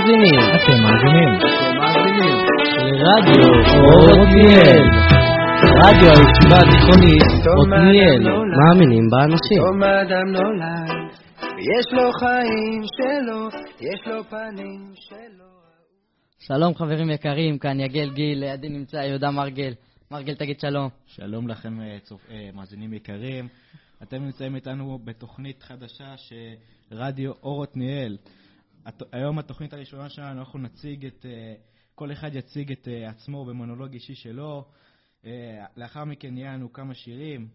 מאזינים. אתם מאזינים. לרדיו עתניאל. רדיו הישיבה התיכונית עתניאל. מאמינים באנשים. פתאום אדם נולד, ויש לו חיים שלו, יש לו פנים שלו. שלום חברים יקרים, כאן יגל גיל, לידי נמצא יהודה מרגל. מרגל, תגיד שלום. שלום לכם, אה, צופ... אה, מאזינים יקרים. אתם נמצאים איתנו בתוכנית חדשה שרדיו אור עתניאל. היום התוכנית הראשונה שלנו, אנחנו נציג את... אה, כל אחד יציג את עצמו במונולוג אישי שלו. לאחר מכן יהיה לנו כמה שירים.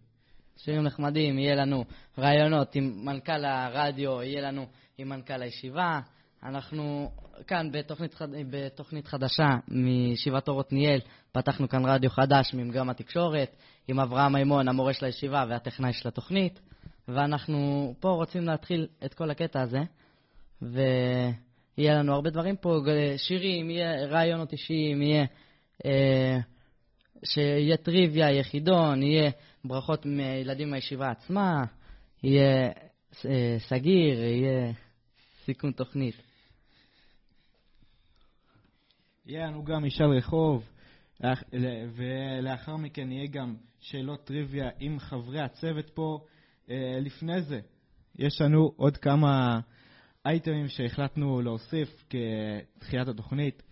שירים נחמדים, יהיה לנו רעיונות עם מנכ"ל הרדיו, יהיה לנו עם מנכ"ל הישיבה. אנחנו כאן בתוכנית, בתוכנית חדשה מישיבת אור עתניאל, פתחנו כאן רדיו חדש ממגרם התקשורת, עם אברהם מימון, המורה של הישיבה והטכנאי של התוכנית, ואנחנו פה רוצים להתחיל את כל הקטע הזה, ויהיה לנו הרבה דברים פה, שירים, יהיה רעיונות אישיים, יהיה... אה, שיהיה טריוויה, יהיה חידון, יהיה ברכות מילדים מהישיבה עצמה, יהיה אה, סגיר, יהיה סיכום תוכנית. יהיה לנו גם משאל רחוב, ולאחר מכן יהיה גם שאלות טריוויה עם חברי הצוות פה. אה, לפני זה, יש לנו עוד כמה אייטמים שהחלטנו להוסיף כתחילת התוכנית.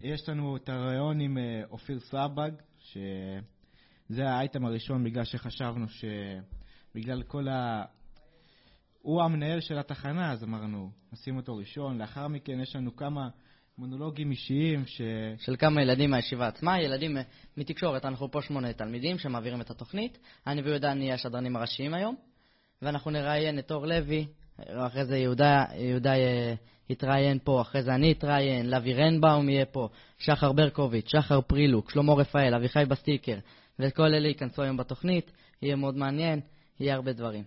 יש לנו את הרעיון עם אה, אופיר סבג, שזה האייטם הראשון בגלל שחשבנו שבגלל כל ה... הוא המנהל של התחנה, אז אמרנו, נשים אותו ראשון. לאחר מכן יש לנו כמה מונולוגים אישיים ש... של כמה ילדים מהישיבה עצמה, ילדים מתקשורת, אנחנו פה שמונה תלמידים שמעבירים את התוכנית. אני ויהודה נהיה השדרנים הראשיים היום, ואנחנו נראיין את אור לוי, אחרי זה יהודה, יהודה יתראיין פה, אחרי זה אני אתראיין, לוי רנבאום יהיה פה, שחר ברקוביץ', שחר פרילוק, שלמה רפאל, אביחי בסטיקר, וכל אלה ייכנסו היום בתוכנית, יהיה מאוד מעניין, יהיה הרבה דברים.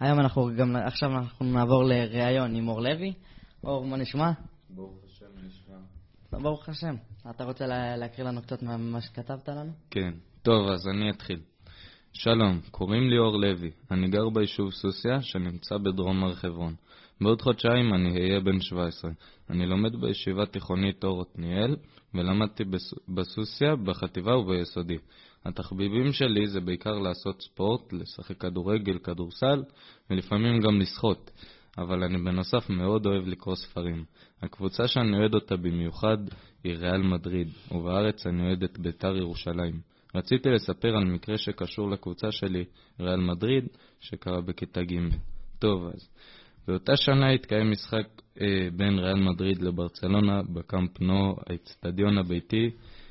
היום אנחנו גם, עכשיו אנחנו נעבור לראיון עם אור לוי. אור, מה נשמע? ברוך. ברוך השם. אתה רוצה לה, להקריא לנו קצת ממה שכתבת לנו? כן. טוב, אז אני אתחיל. שלום, קוראים לי אור לוי. אני גר ביישוב סוסיא, שנמצא בדרום הר חברון. בעוד חודשיים אני אהיה בן 17. אני לומד בישיבה תיכונית אור עתניאל, ולמדתי בסוסיא, בחטיבה וביסודי. התחביבים שלי זה בעיקר לעשות ספורט, לשחק כדורגל, כדורסל, ולפעמים גם לשחות, אבל אני בנוסף מאוד אוהב לקרוא ספרים. הקבוצה שאני אוהד אותה במיוחד היא ריאל מדריד, ובארץ אני אוהד את בית"ר ירושלים. רציתי לספר על מקרה שקשור לקבוצה שלי, ריאל מדריד, שקרה בכיתה ג'. טוב אז. באותה שנה התקיים משחק אה, בין ריאל מדריד לברצלונה בקאמפ נו, האצטדיון הביתי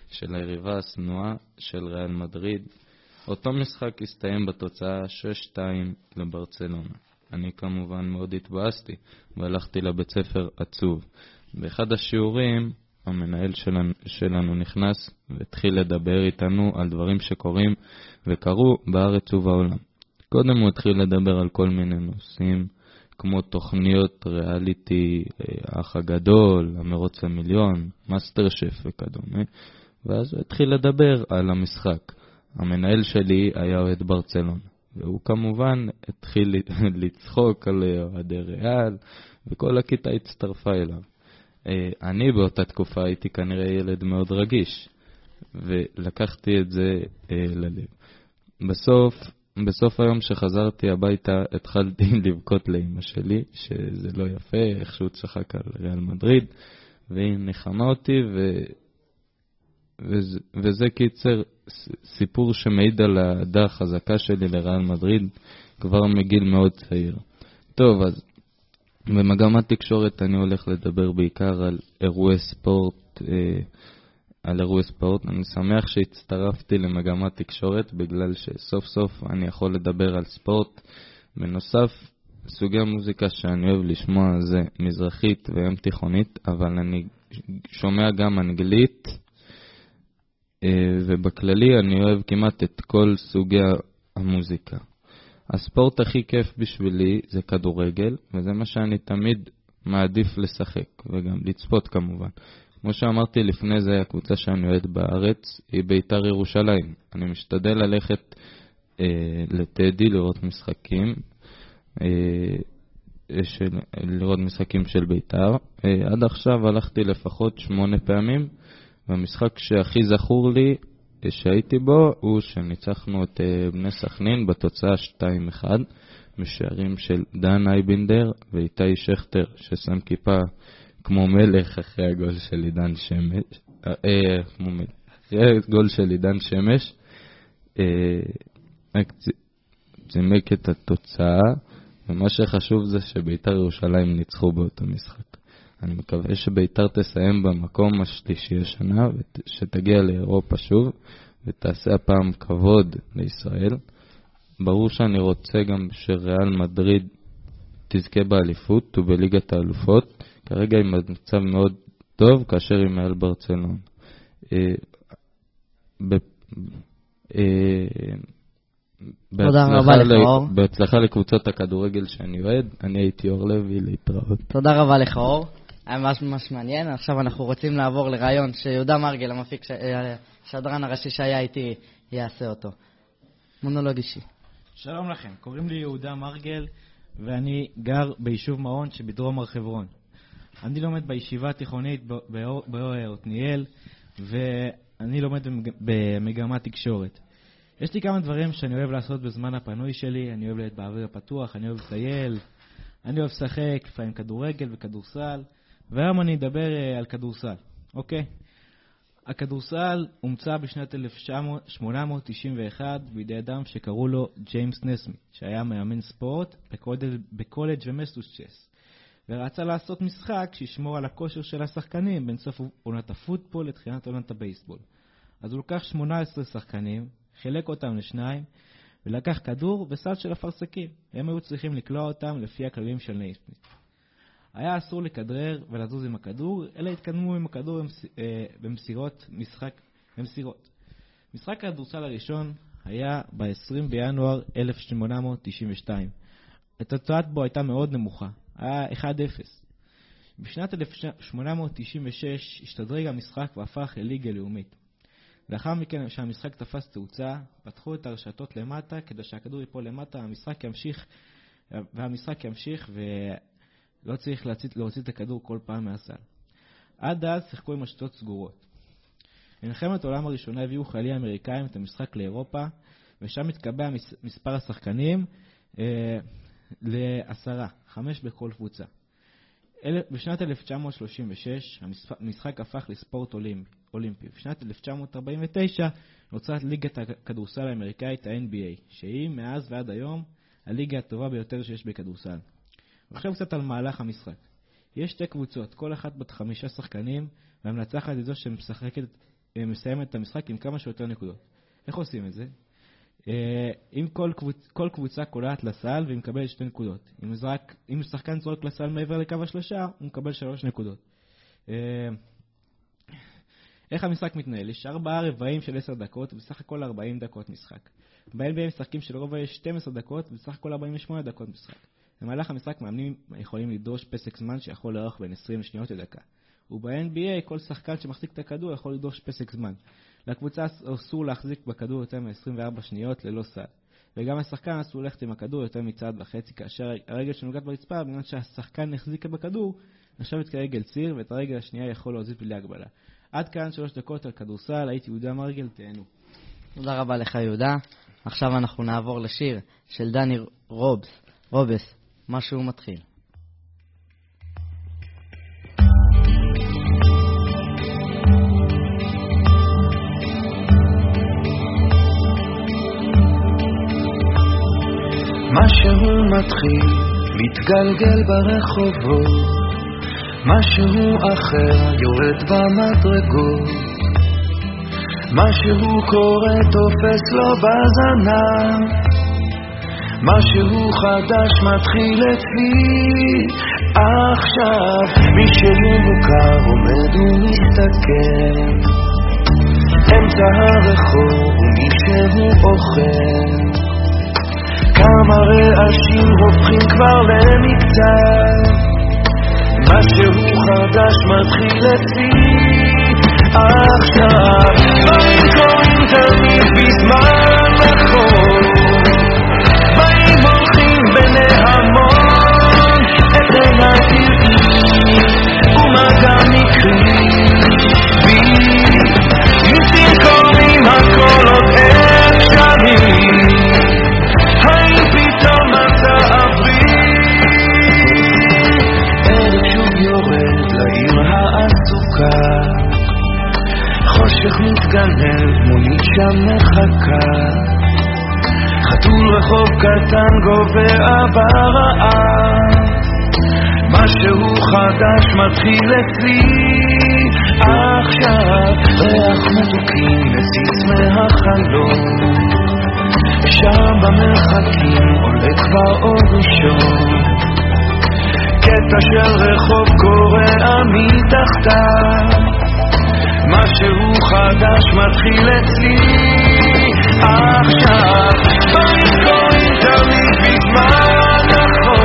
של היריבה השנואה של ריאל מדריד. אותו משחק הסתיים בתוצאה 6-2 לברצלונה. אני כמובן מאוד התבאסתי והלכתי לבית ספר עצוב. באחד השיעורים המנהל שלנו, שלנו נכנס והתחיל לדבר איתנו על דברים שקורים וקרו בארץ ובעולם. קודם הוא התחיל לדבר על כל מיני נושאים, כמו תוכניות ריאליטי, אה, האח הגדול, המרוץ למיליון, מאסטר שף וכדומה, ואז הוא התחיל לדבר על המשחק. המנהל שלי היה אוהד ברצלון, והוא כמובן התחיל לצחוק על אוהדי ריאל, וכל הכיתה הצטרפה אליו. אה, אני באותה תקופה הייתי כנראה ילד מאוד רגיש, ולקחתי את זה אה, ללב. בסוף, בסוף היום שחזרתי הביתה התחלתי לבכות לאימא שלי, שזה לא יפה, איך שהוא צחק על ריאל מדריד, והיא ניחמה אותי, ו... וזה, וזה קיצר סיפור שמעיד על האהדה החזקה שלי לריאל מדריד כבר מגיל מאוד צעיר. טוב, אז במגמת תקשורת אני הולך לדבר בעיקר על אירועי ספורט, אה, על אירועי ספורט. אני שמח שהצטרפתי למגמת תקשורת בגלל שסוף סוף אני יכול לדבר על ספורט. בנוסף, סוגי המוזיקה שאני אוהב לשמוע זה מזרחית וים תיכונית, אבל אני שומע גם אנגלית, ובכללי אני אוהב כמעט את כל סוגי המוזיקה. הספורט הכי כיף בשבילי זה כדורגל, וזה מה שאני תמיד מעדיף לשחק, וגם לצפות כמובן. כמו שאמרתי לפני זה, הקבוצה שאני אוהד בארץ היא בית"ר ירושלים. אני משתדל ללכת אה, לטדי לראות משחקים, אה, של, לראות משחקים של בית"ר. אה, עד עכשיו הלכתי לפחות שמונה פעמים, והמשחק שהכי זכור לי אה, שהייתי בו הוא שניצחנו את אה, בני סכנין בתוצאה 2-1, משערים של דן אייבינדר ואיתי שכטר, ששם כיפה כמו מלך אחרי הגול של עידן שמש, אה, אה כמו מלך, אחרי הגול של עידן שמש, רק צימק את התוצאה, ומה שחשוב זה שביתר ירושלים ניצחו באותו משחק. אני מקווה שביתר תסיים במקום השלישי השנה, ושתגיע לאירופה שוב, ותעשה הפעם כבוד לישראל. ברור שאני רוצה גם שריאל מדריד תזכה באליפות ובליגת האלופות. כרגע היא במצב מאוד טוב, כאשר היא מעל ברצלון. אה, אה, תודה רבה לך, אור. בהצלחה לקבוצות הכדורגל שאני אוהד. אני הייתי אור לוי, להתראות. תודה רבה לך, אור. היה ממש ממש מעניין. עכשיו אנחנו רוצים לעבור לרעיון שיהודה מרגל, המפיק, אה, השדרן הראשי שהיה איתי, יעשה אותו. מונולוג אישי. שלום לכם, קוראים לי יהודה מרגל, ואני גר ביישוב מעון שבדרום הר חברון. אני לומד בישיבה התיכונית בעתניאל, ואני לומד במגמת תקשורת. יש לי כמה דברים שאני אוהב לעשות בזמן הפנוי שלי, אני אוהב להיות באוויר הפתוח, אני אוהב לטייל, אני אוהב לשחק לפעמים כדורגל וכדורסל, והיום אני אדבר uh, על כדורסל, אוקיי? הכדורסל הומצא בשנת 1891 בידי אדם שקראו לו ג'יימס נסמי, שהיה מאמן ספורט בקולג', בקולג' ומסוצ'ס, ורצה לעשות משחק שישמור על הכושר של השחקנים בין סוף עונת הפוטבול לתחילת עונת הבייסבול. אז הוא לקח 18 שחקנים, חילק אותם לשניים, ולקח כדור וסל של אפרסקים. הם היו צריכים לקלוע אותם לפי הכללים של נייסמית. היה אסור לכדרר ולזוז עם הכדור, אלא התקדמו עם הכדור אה, במסירות משחק, במסירות. משחק הכדורסל הראשון היה ב-20 בינואר 1892. התוצאת בו הייתה מאוד נמוכה, היה 1-0. בשנת 1896 השתדרג המשחק והפך לליגה לאומית. לאחר מכן, כשהמשחק תפס תאוצה, פתחו את הרשתות למטה כדי שהכדור ייפול למטה, המשחק ימשיך, והמשחק ימשיך ולא צריך להוציא, להוציא את הכדור כל פעם מהסל. עד אז שיחקו עם רשתות סגורות. במלחמת העולם הראשונה הביאו חיילים אמריקאים את המשחק לאירופה, ושם התקבע מספר השחקנים אה, לעשרה, חמש בכל קבוצה. בשנת 1936 המשחק הפך לספורט אולימפי. בשנת 1949 נוצרת ליגת הכדורסל האמריקאית, ה-NBA, שהיא מאז ועד היום הליגה הטובה ביותר שיש בכדורסל. עכשיו קצת על מהלך המשחק. יש שתי קבוצות, כל אחת בת חמישה שחקנים, והמנצחת היא זו שמסיימת את המשחק עם כמה שיותר נקודות. איך עושים את זה? אה, אם כל, קבוצ, כל קבוצה קולעת לסל והיא מקבלת שתי נקודות. אם, זרק, אם שחקן זורק לסל מעבר לקו השלושה, הוא מקבל שלוש נקודות. אה, איך המשחק מתנהל? יש ארבעה רבעים של עשר דקות, ובסך הכל 40 דקות משחק. ב-NBA משחקים שלרוב יש 12 דקות, ובסך הכל 48 דקות משחק. במהלך המשחק מאמנים יכולים לדרוש פסק זמן שיכול לארוך בין 20 שניות לדקה. וב-NBA כל שחקן שמחזיק את הכדור יכול לדרוש פסק זמן. לקבוצה אסור להחזיק בכדור יותר מ-24 שניות ללא סל. וגם השחקן אסור ללכת עם הכדור יותר מצעד וחצי, כאשר הרגל שנוגעת ברצפה, בגלל שהשחקן החזיק בכדור, נחשבת כרגל ציר, ואת הרגל השנייה יכול להוזיז בלי הגבלה. עד כאן שלוש דקות על כדורסל, הייתי יהודה מרגל, תהנו. תודה רבה לך יהודה. עכשיו אנחנו נעבור לשיר של דני רובס, רובס, משהו מתחיל. משהו מתחיל, מתגלגל ברחובות, משהו אחר יורד במדרגות, משהו קורה תופס לו בזנב, משהו חדש מתחיל אצלי עכשיו, מישהו מוכר עומד ומסתכל, אמצע הרחוב ומישהו אוכל כמה רעשים הופכים כבר למקצת משהו חדש מתחיל אצלי עכשיו. דברים קורים תמיד בזמן נכון. חושך מתגנב, מחכה חתול רחוב קטן גובע ברעב משהו חדש מתחיל אצלי. עכשיו ריח מתוקים מציץ מהחלום שם במרחקים עולה כבר אור ראשון. קטע של רחוב קורע מתחתיו משהו חדש מתחיל אצלי. עכשיו דברים קורים תמיד בזמן נכון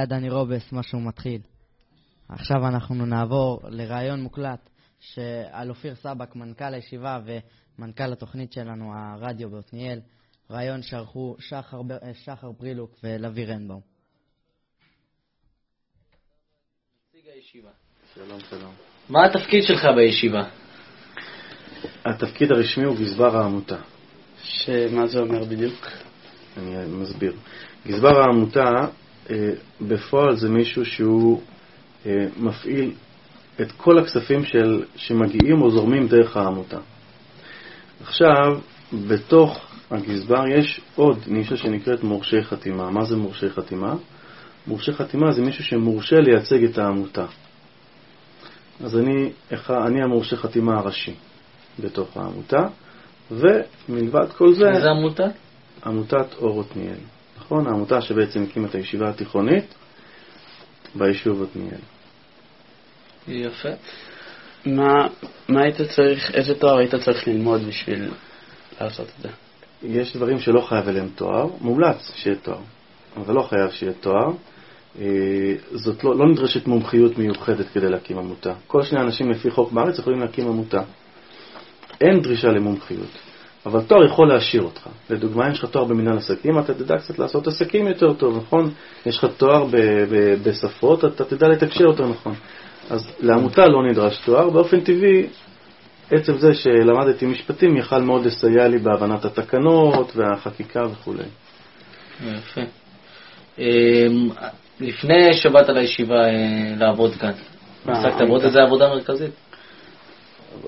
היה דני רובס, משהו מתחיל. עכשיו אנחנו נעבור לראיון מוקלט על אופיר סבק, מנכ"ל הישיבה ומנכ"ל התוכנית שלנו, הרדיו בעתניאל. ראיון שערכו שחר, אה, שחר ברילוק ולוי רנבאום. שלום, שלום. מה התפקיד שלך בישיבה? התפקיד הרשמי הוא גזבר העמותה. שמה זה אומר בדיוק? אני מסביר. גזבר העמותה, בפועל זה מישהו שהוא אה, מפעיל את כל הכספים של, שמגיעים או זורמים דרך העמותה. עכשיו, בתוך הגזבר יש עוד נישה שנקראת מורשי חתימה. מה זה מורשי חתימה? מורשי חתימה זה מישהו שמורשה לייצג את העמותה. אז אני, אני המורשה חתימה הראשי בתוך העמותה, ומלבד כל זה... איזה עמותה? עמותת אור עתניאל. נכון? העמותה שבעצם הקימה את הישיבה התיכונית ביישוב עתניאל. יפה. מה, מה היית צריך, איזה תואר היית צריך ללמוד בשביל לעשות את זה? יש דברים שלא חייב אליהם תואר, מומלץ שיהיה תואר, אבל לא חייב שיהיה תואר. אה, זאת לא, לא נדרשת מומחיות מיוחדת כדי להקים עמותה. כל שני אנשים לפי חוק בארץ יכולים להקים עמותה. אין דרישה למומחיות, אבל תואר יכול להשאיר אותך. לדוגמה, אם יש לך תואר במנהל עסקים, אתה תדע קצת לעשות עסקים יותר טוב, נכון? יש לך תואר ב- ב- בשפות, אתה תדע לתקשר יותר נכון. אז לעמותה לא נדרש תואר, באופן טבעי, עצם זה שלמדתי משפטים יכל מאוד לסייע לי בהבנת התקנות והחקיקה וכו'. יפה. אמ, לפני שבאת לישיבה אה, לעבוד כאן, אה, עסקת בעוד איזה עבודה מרכזית?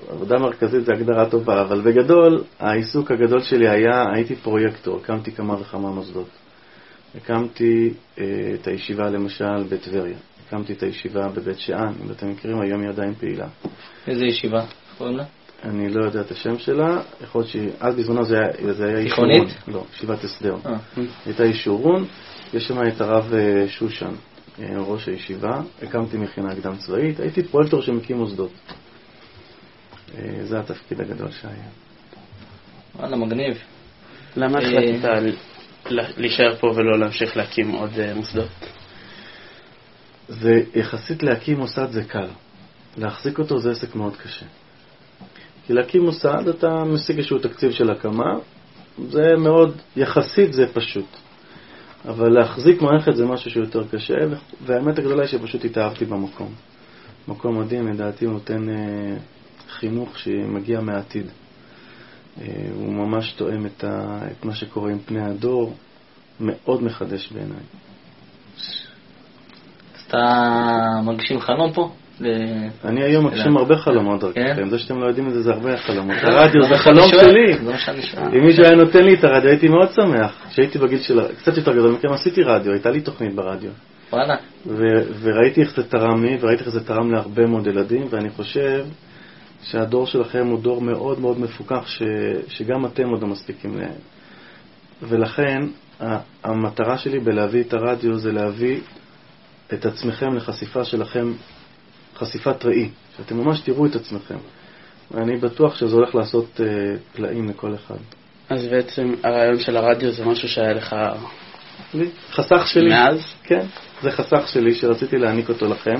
עבודה מרכזית זה הגדרה טובה, אבל בגדול, העיסוק הגדול שלי היה, הייתי פרויקטור, הקמתי כמה וכמה מוסדות. הקמתי אה, את הישיבה למשל בטבריה, הקמתי את הישיבה בבית שאן, אם אתם מכירים, היום היא עדיין פעילה. איזה ישיבה? איך קוראים לה? אני לא יודע את השם שלה, יכול להיות שהיא, אז בזמנו זה היה, זה היה תיכונית? אישורון. לא, ישיבת הסדר. אה. הייתה אישורון, יש שם את הרב אה, שושן, אה, ראש הישיבה, הקמתי מכינה קדם צבאית, הייתי פרויקטור שמקים מוסדות. אה, זה התפקיד הגדול שהיה. וואלה, מגניב. למה אה, החלטת להישאר פה ולא להמשיך להקים עוד אה, מוסדות? זה יחסית להקים מוסד זה קל, להחזיק אותו זה עסק מאוד קשה. כי להקים מוסד אתה משיג איזשהו תקציב של הקמה, זה מאוד, יחסית זה פשוט. אבל להחזיק מערכת זה משהו שיותר קשה, ו- והאמת הגדולה היא שפשוט התאהבתי במקום. מקום מדהים, לדעתי הוא נותן אה, חינוך שמגיע מהעתיד. אה, הוא ממש תואם את, ה, את מה שקורה עם פני הדור, מאוד מחדש בעיניי. אז אתה מגשים חלום פה? אני היום מגשים הרבה חלומות כן? דרככם, זה שאתם לא יודעים את זה זה הרבה חלומות. הרדיו זה זה חלום שואל, שלי. אם מישהו היה נותן לי את הרדיו הייתי מאוד שמח. כשהייתי בגיל של... קצת יותר גדול מכם עשיתי רדיו, הייתה לי תוכנית ברדיו. וואלה. וראיתי איך זה תרם לי, וראיתי איך זה תרם להרבה מאוד ילדים, ואני חושב שהדור שלכם הוא דור מאוד מאוד מפוקח, ש- שגם אתם עוד לא מספיקים ל... ולכן המטרה שלי בלהביא את הרדיו זה להביא את עצמכם לחשיפה שלכם, חשיפת ראי, שאתם ממש תראו את עצמכם. ואני בטוח שזה הולך לעשות uh, פלאים לכל אחד. אז בעצם הרעיון של הרדיו זה משהו שהיה לך לי, חסך שלי. מאז? כן, זה חסך שלי שרציתי להעניק אותו לכם.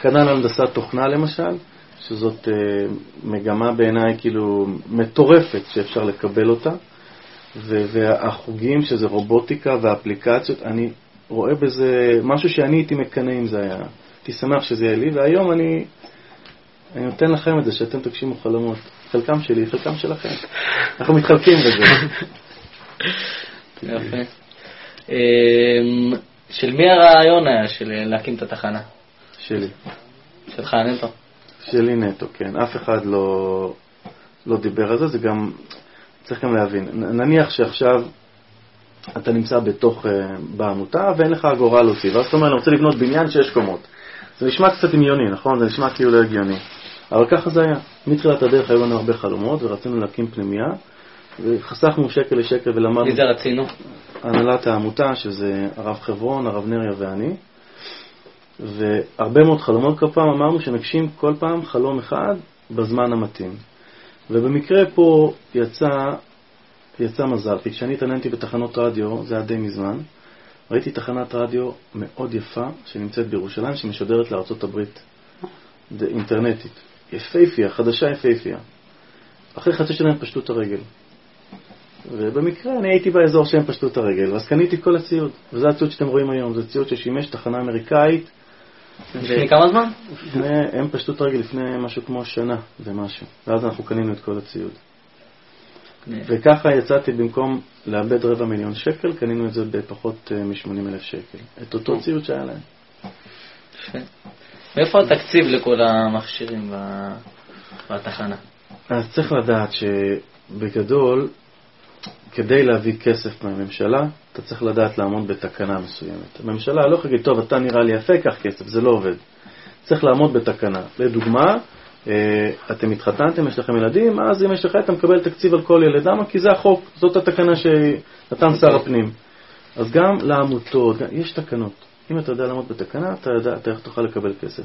כנ"ל הנדסת תוכנה למשל, שזאת אה, מגמה בעיניי כאילו מטורפת שאפשר לקבל אותה, והחוגים שזה רובוטיקה ואפליקציות, אני רואה בזה משהו שאני הייתי מקנא אם זה היה. הייתי שמח שזה יהיה לי, והיום אני, אני נותן לכם את זה, שאתם תגשימו חלומות. חלקם שלי, חלקם שלכם. אנחנו מתחלקים בזה. יפה. אמ, של מי הרעיון היה של להקים את התחנה? שלי. שלך, נטו. שלי נטו, כן. אף אחד לא, לא דיבר על זה, זה גם, צריך גם להבין. נניח שעכשיו אתה נמצא בתוך, uh, בעמותה ואין לך אגורה להוציא, ואז אתה אומר, אני רוצה לבנות בניין שש קומות. זה נשמע קצת דמיוני, נכון? זה נשמע כאילו לא הגיוני. אבל ככה זה היה. מתחילת הדרך היו לנו הרבה חלומות ורצינו להקים פנימייה, וחסכנו שקל לשקל ולמדנו מי זה רצינו? הנהלת העמותה, שזה הרב חברון, הרב נריה ואני, והרבה מאוד חלומות כל פעם אמרנו שנגשים כל פעם חלום אחד בזמן המתאים. ובמקרה פה יצא, יצא מזל, כי כשאני התעניינתי בתחנות רדיו, זה היה די מזמן, ראיתי תחנת רדיו מאוד יפה שנמצאת בירושלים, שמשודרת לארצות הברית, אינטרנטית. יפהפייה, חדשה יפהפייה. אחרי חצי שנה הם פשטו את הרגל. ובמקרה אני הייתי באזור שהם פשטו את הרגל, אז קניתי כל הציוד, וזה הציוד שאתם רואים היום, זה ציוד ששימש תחנה אמריקאית, לפני כמה זמן? לפני, הם פשטו את הרגל לפני משהו כמו שנה ומשהו, ואז אנחנו קנינו את כל הציוד. וככה יצאתי במקום לאבד רבע מיליון שקל, קנינו את זה בפחות מ-80 אלף שקל. את אותו ציוד שהיה להם. יפה. מאיפה התקציב לכל המכשירים בתחנה? אז צריך לדעת שבגדול, כדי להביא כסף מהממשלה, אתה צריך לדעת לעמוד בתקנה מסוימת. הממשלה לא יכולה להגיד, טוב, אתה נראה לי יפה, קח כסף, זה לא עובד. צריך לעמוד בתקנה. לדוגמה, אה, אתם התחתנתם, יש לכם ילדים, אז אם יש לך, אתה מקבל תקציב על כל ילד. למה? כי זה החוק, זאת התקנה שנתן שר הפנים. אז גם לעמותות, יש תקנות. אם אתה יודע לעמוד בתקנה, אתה יודע, אתה תוכל לקבל כסף.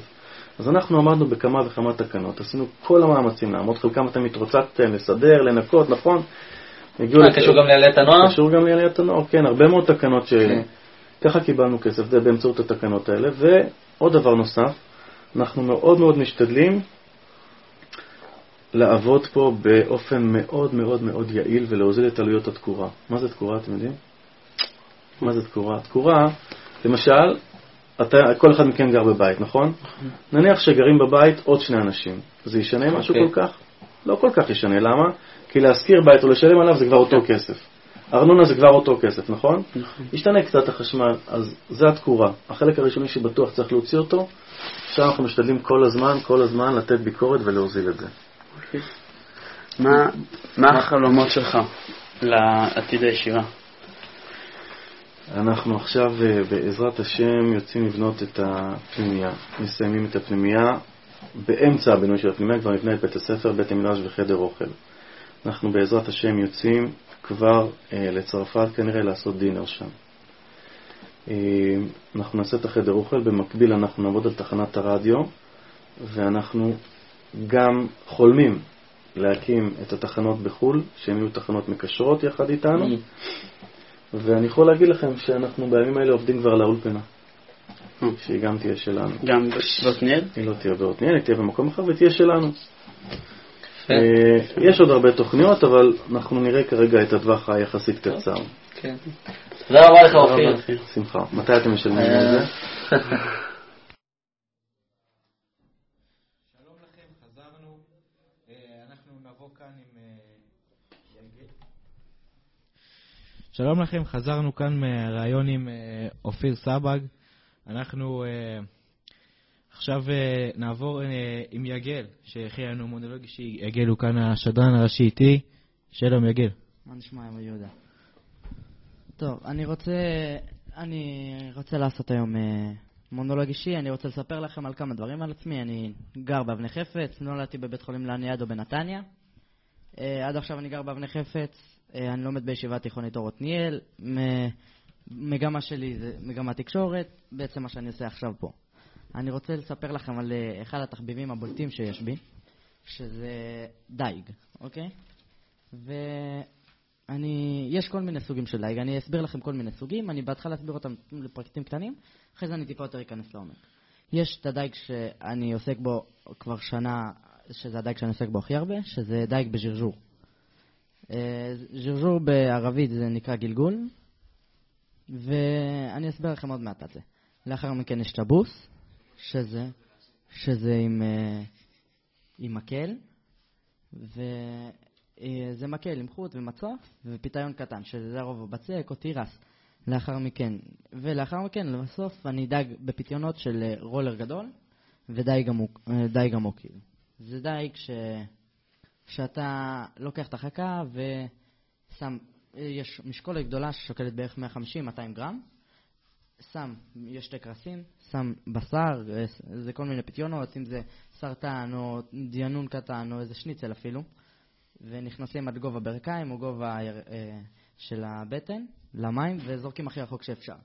אז אנחנו עמדנו בכמה וכמה תקנות, עשינו כל המאמצים לעמוד, חלקם אתם התרוצצתם, לסדר, לנקות, נכון? הגיעו מה, לת- קשור גם לעליית הנוער? קשור גם לעליית הנוער, כן, הרבה מאוד תקנות ש... כן. ככה קיבלנו כסף, זה באמצעות התקנות האלה. ועוד דבר נוסף, אנחנו מאוד מאוד משתדלים לעבוד פה באופן מאוד מאוד מאוד יעיל ולהוזיל את עלויות התקורה. מה זה תקורה, אתם יודעים? מה זה תקורה? תקורה, למשל, אתה, כל אחד מכם גר בבית, נכון? נניח שגרים בבית עוד שני אנשים. זה ישנה משהו אוקיי. כל כך? לא כל כך ישנה. למה? כי להשכיר בית או לשלם עליו זה כבר אותו כסף. ארנונה זה כבר אותו כסף, נכון? נכון. ישתנה קצת החשמל, אז זה התקורה. החלק הראשוני שבטוח צריך להוציא אותו, עכשיו אנחנו משתדלים כל הזמן, כל הזמן לתת ביקורת ולהוזיל את זה. מה, מה החלומות שלך לעתיד הישיבה? אנחנו עכשיו אה, בעזרת השם יוצאים לבנות את הפנימייה. מסיימים את הפנימייה. באמצע הבינוי של הפנימייה כבר נבנה את בית הספר, בית המדרש וחדר אוכל. אנחנו בעזרת השם יוצאים כבר אה, לצרפת כנראה לעשות דינר שם. אה, אנחנו נעשה את החדר אוכל, במקביל אנחנו נעבוד על תחנת הרדיו ואנחנו גם חולמים להקים את התחנות בחו"ל, שהן יהיו תחנות מקשרות יחד איתנו. ואני יכול להגיד לכם שאנחנו בימים האלה עובדים כבר על האולפנה, אה. שהיא גם תהיה שלנו. גם בעתניאל? היא לא תהיה בעתניאל, היא תהיה במקום אחר ותהיה שלנו. יפה. אה, יש עוד הרבה תוכניות, אבל אנחנו נראה כרגע את הטווח היחסית קצר. כן. תודה רבה לך, אופיר. שמחה. מתי אתם משלמים על זה? שלום לכם, חזרנו. אה, כאן. אה. שלום לכם, חזרנו כאן מהראיון עם אופיר סבג. אנחנו עכשיו אה, נעבור אה, עם יגל, שהכין לנו מונולוג אישי. יגל הוא כאן השדרן הראשי איתי. שלום יגל. מה נשמע עם יהודה? טוב, אני רוצה, אני רוצה לעשות היום אה, מונולוג אישי, אני רוצה לספר לכם על כמה דברים על עצמי. אני גר באבני חפץ, נולדתי בבית חולים לניאדו בנתניה. אה, עד עכשיו אני גר באבני חפץ, אה, אני לומד בישיבה תיכונית אור עתניאל. מגמה שלי זה מגמת תקשורת, בעצם מה שאני עושה עכשיו פה. אני רוצה לספר לכם על אה, אחד התחביבים הבולטים שיש בי, שזה דייג, אוקיי? ואני, יש כל מיני סוגים של דייג, אני אסביר לכם כל מיני סוגים, אני בהתחלה אסביר אותם לפרטים קטנים, אחרי זה אני טיפה יותר אכנס לעומק. יש את הדייג שאני עוסק בו כבר שנה, שזה הדייג שאני עוסק בו הכי הרבה, שזה דייג בז'רז'ור. אה, ז'רז'ור בערבית זה נקרא גלגול, ואני אסביר לכם עוד מעט על זה. לאחר מכן יש טבוס, שזה, שזה עם, אה, עם מקל, וזה מקל עם חוט ומצוף ופיתיון קטן, שזה הרוב הבצק או תירס. לאחר מכן, ולאחר מכן, לבסוף, אני דג בפיתיונות של אה, רולר גדול ודייג עמוק, אה. כאילו. זה דייג ש... שאתה לוקח את החכה ושם, אה, יש משקולת גדולה ששוקלת בערך 150-200 גרם, שם, יש שתי קרסים, שם בשר, אה, זה כל מיני פיתיונות, אם זה סרטן או דיינון קטן או איזה שניצל אפילו, ונכנסים עד גובה ברכיים או גובה אה, של הבטן למים וזורקים הכי רחוק שאפשר.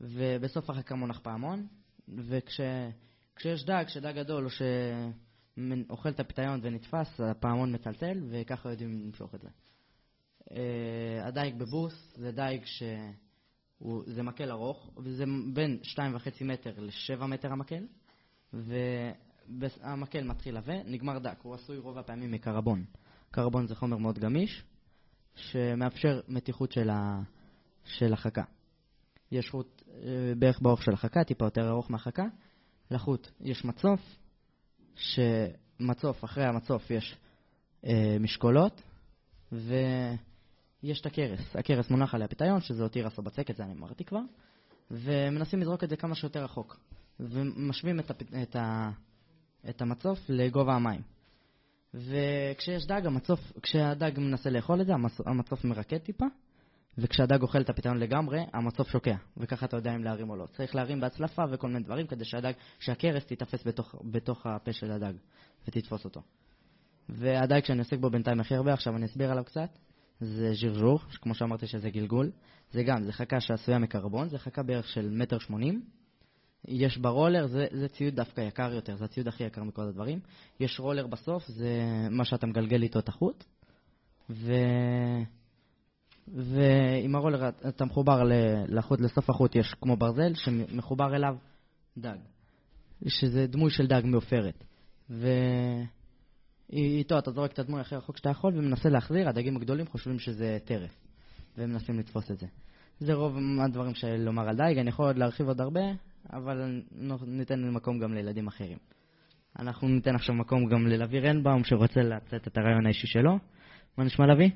ובסוף החכה מונח פעמון, וכשיש דג, שדג גדול או שאוכל את הפיתיון ונתפס, הפעמון מטלטל, וככה יודעים למשוך את זה. אה, הדייג בבוס זה דייג ש... הוא, זה מקל ארוך, וזה בין 2.5 מטר ל-7 מטר המקל, והמקל מתחיל עבה, נגמר דק, הוא עשוי רוב הפעמים מקרבון. קרבון זה חומר מאוד גמיש, שמאפשר מתיחות של, ה, של החכה. יש חוט אה, בערך באורך של החכה, טיפה יותר ארוך מהחכה. לחוט יש מצוף, שמצוף, אחרי המצוף יש אה, משקולות, ו... יש את הכרס, הכרס מונח עליה פיתיון, שזה אותי רס או בצק, זה אני אמרתי כבר, ומנסים לזרוק את זה כמה שיותר רחוק, ומשווים את, הפ... את, ה... את המצוף לגובה המים. וכשיש דג, המצוף, כשהדג מנסה לאכול את זה, המצ... המצוף מרקד טיפה, וכשהדג אוכל את הפיתיון לגמרי, המצוף שוקע, וככה אתה יודע אם להרים או לא. צריך להרים בהצלפה וכל מיני דברים כדי שהדג, שהכרס תיתפס בתוך, בתוך הפה של הדג ותתפוס אותו. והדג שאני עוסק בו בינתיים הכי הרבה, עכשיו אני אסביר עליו קצת. זה ז'רז'ור, כמו שאמרתי שזה גלגול. זה גם, זה חכה שעשויה מקרבון, זה חכה בערך של מטר שמונים. יש ברולר, זה, זה ציוד דווקא יקר יותר, זה הציוד הכי יקר מכל הדברים. יש רולר בסוף, זה מה שאתה מגלגל איתו את החוט. ו... ועם הרולר אתה מחובר לחוט, לסוף החוט יש כמו ברזל שמחובר אליו דג, שזה דמוי של דג מעופרת. ו... איתו אתה זורק את הדמוי הכי רחוק שאתה יכול ומנסה להחזיר, הדגים הגדולים חושבים שזה טרף, והם מנסים לתפוס את זה. זה רוב הדברים של לומר על דייג, אני יכול עוד להרחיב עוד הרבה, אבל ניתן מקום גם לילדים אחרים. אנחנו ניתן עכשיו מקום גם ללוי רנבאום שרוצה לצאת את הרעיון האישי שלו. מה נשמע לוי?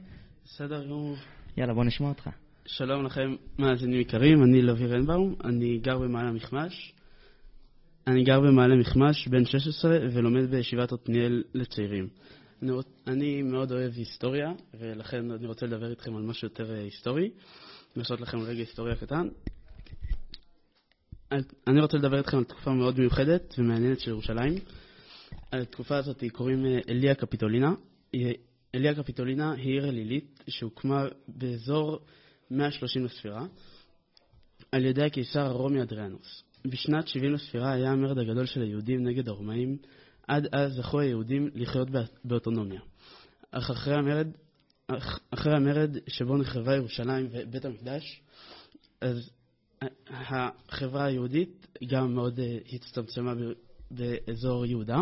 בסדר גמור. יאללה, בוא נשמע אותך. שלום לכם, מאזינים יקרים, אני לוי רנבאום, אני גר במעלה מכמש. אני גר במעלה מכמש, בן 16, ולומד בישיבת עתניאל לצעירים. אני, אני מאוד אוהב היסטוריה, ולכן אני רוצה לדבר איתכם על משהו יותר אה, היסטורי, לעשות לכם רגע היסטוריה קטן. אני רוצה לדבר איתכם על תקופה מאוד מיוחדת ומעניינת של ירושלים. התקופה הזאת קוראים אה, אליה קפיטולינה. אליה קפיטולינה היא עיר אלילית שהוקמה באזור 130 לספירה על ידי הקיסר הרומי אדריאנוס. בשנת 70 לספירה היה המרד הגדול של היהודים נגד הרומאים. עד אז זכו היהודים לחיות בא- באוטונומיה. אך אחרי המרד, אך אחרי המרד שבו נחרבה ירושלים ובית המקדש, אז החברה היהודית גם מאוד אה, הצטמצמה באזור יהודה,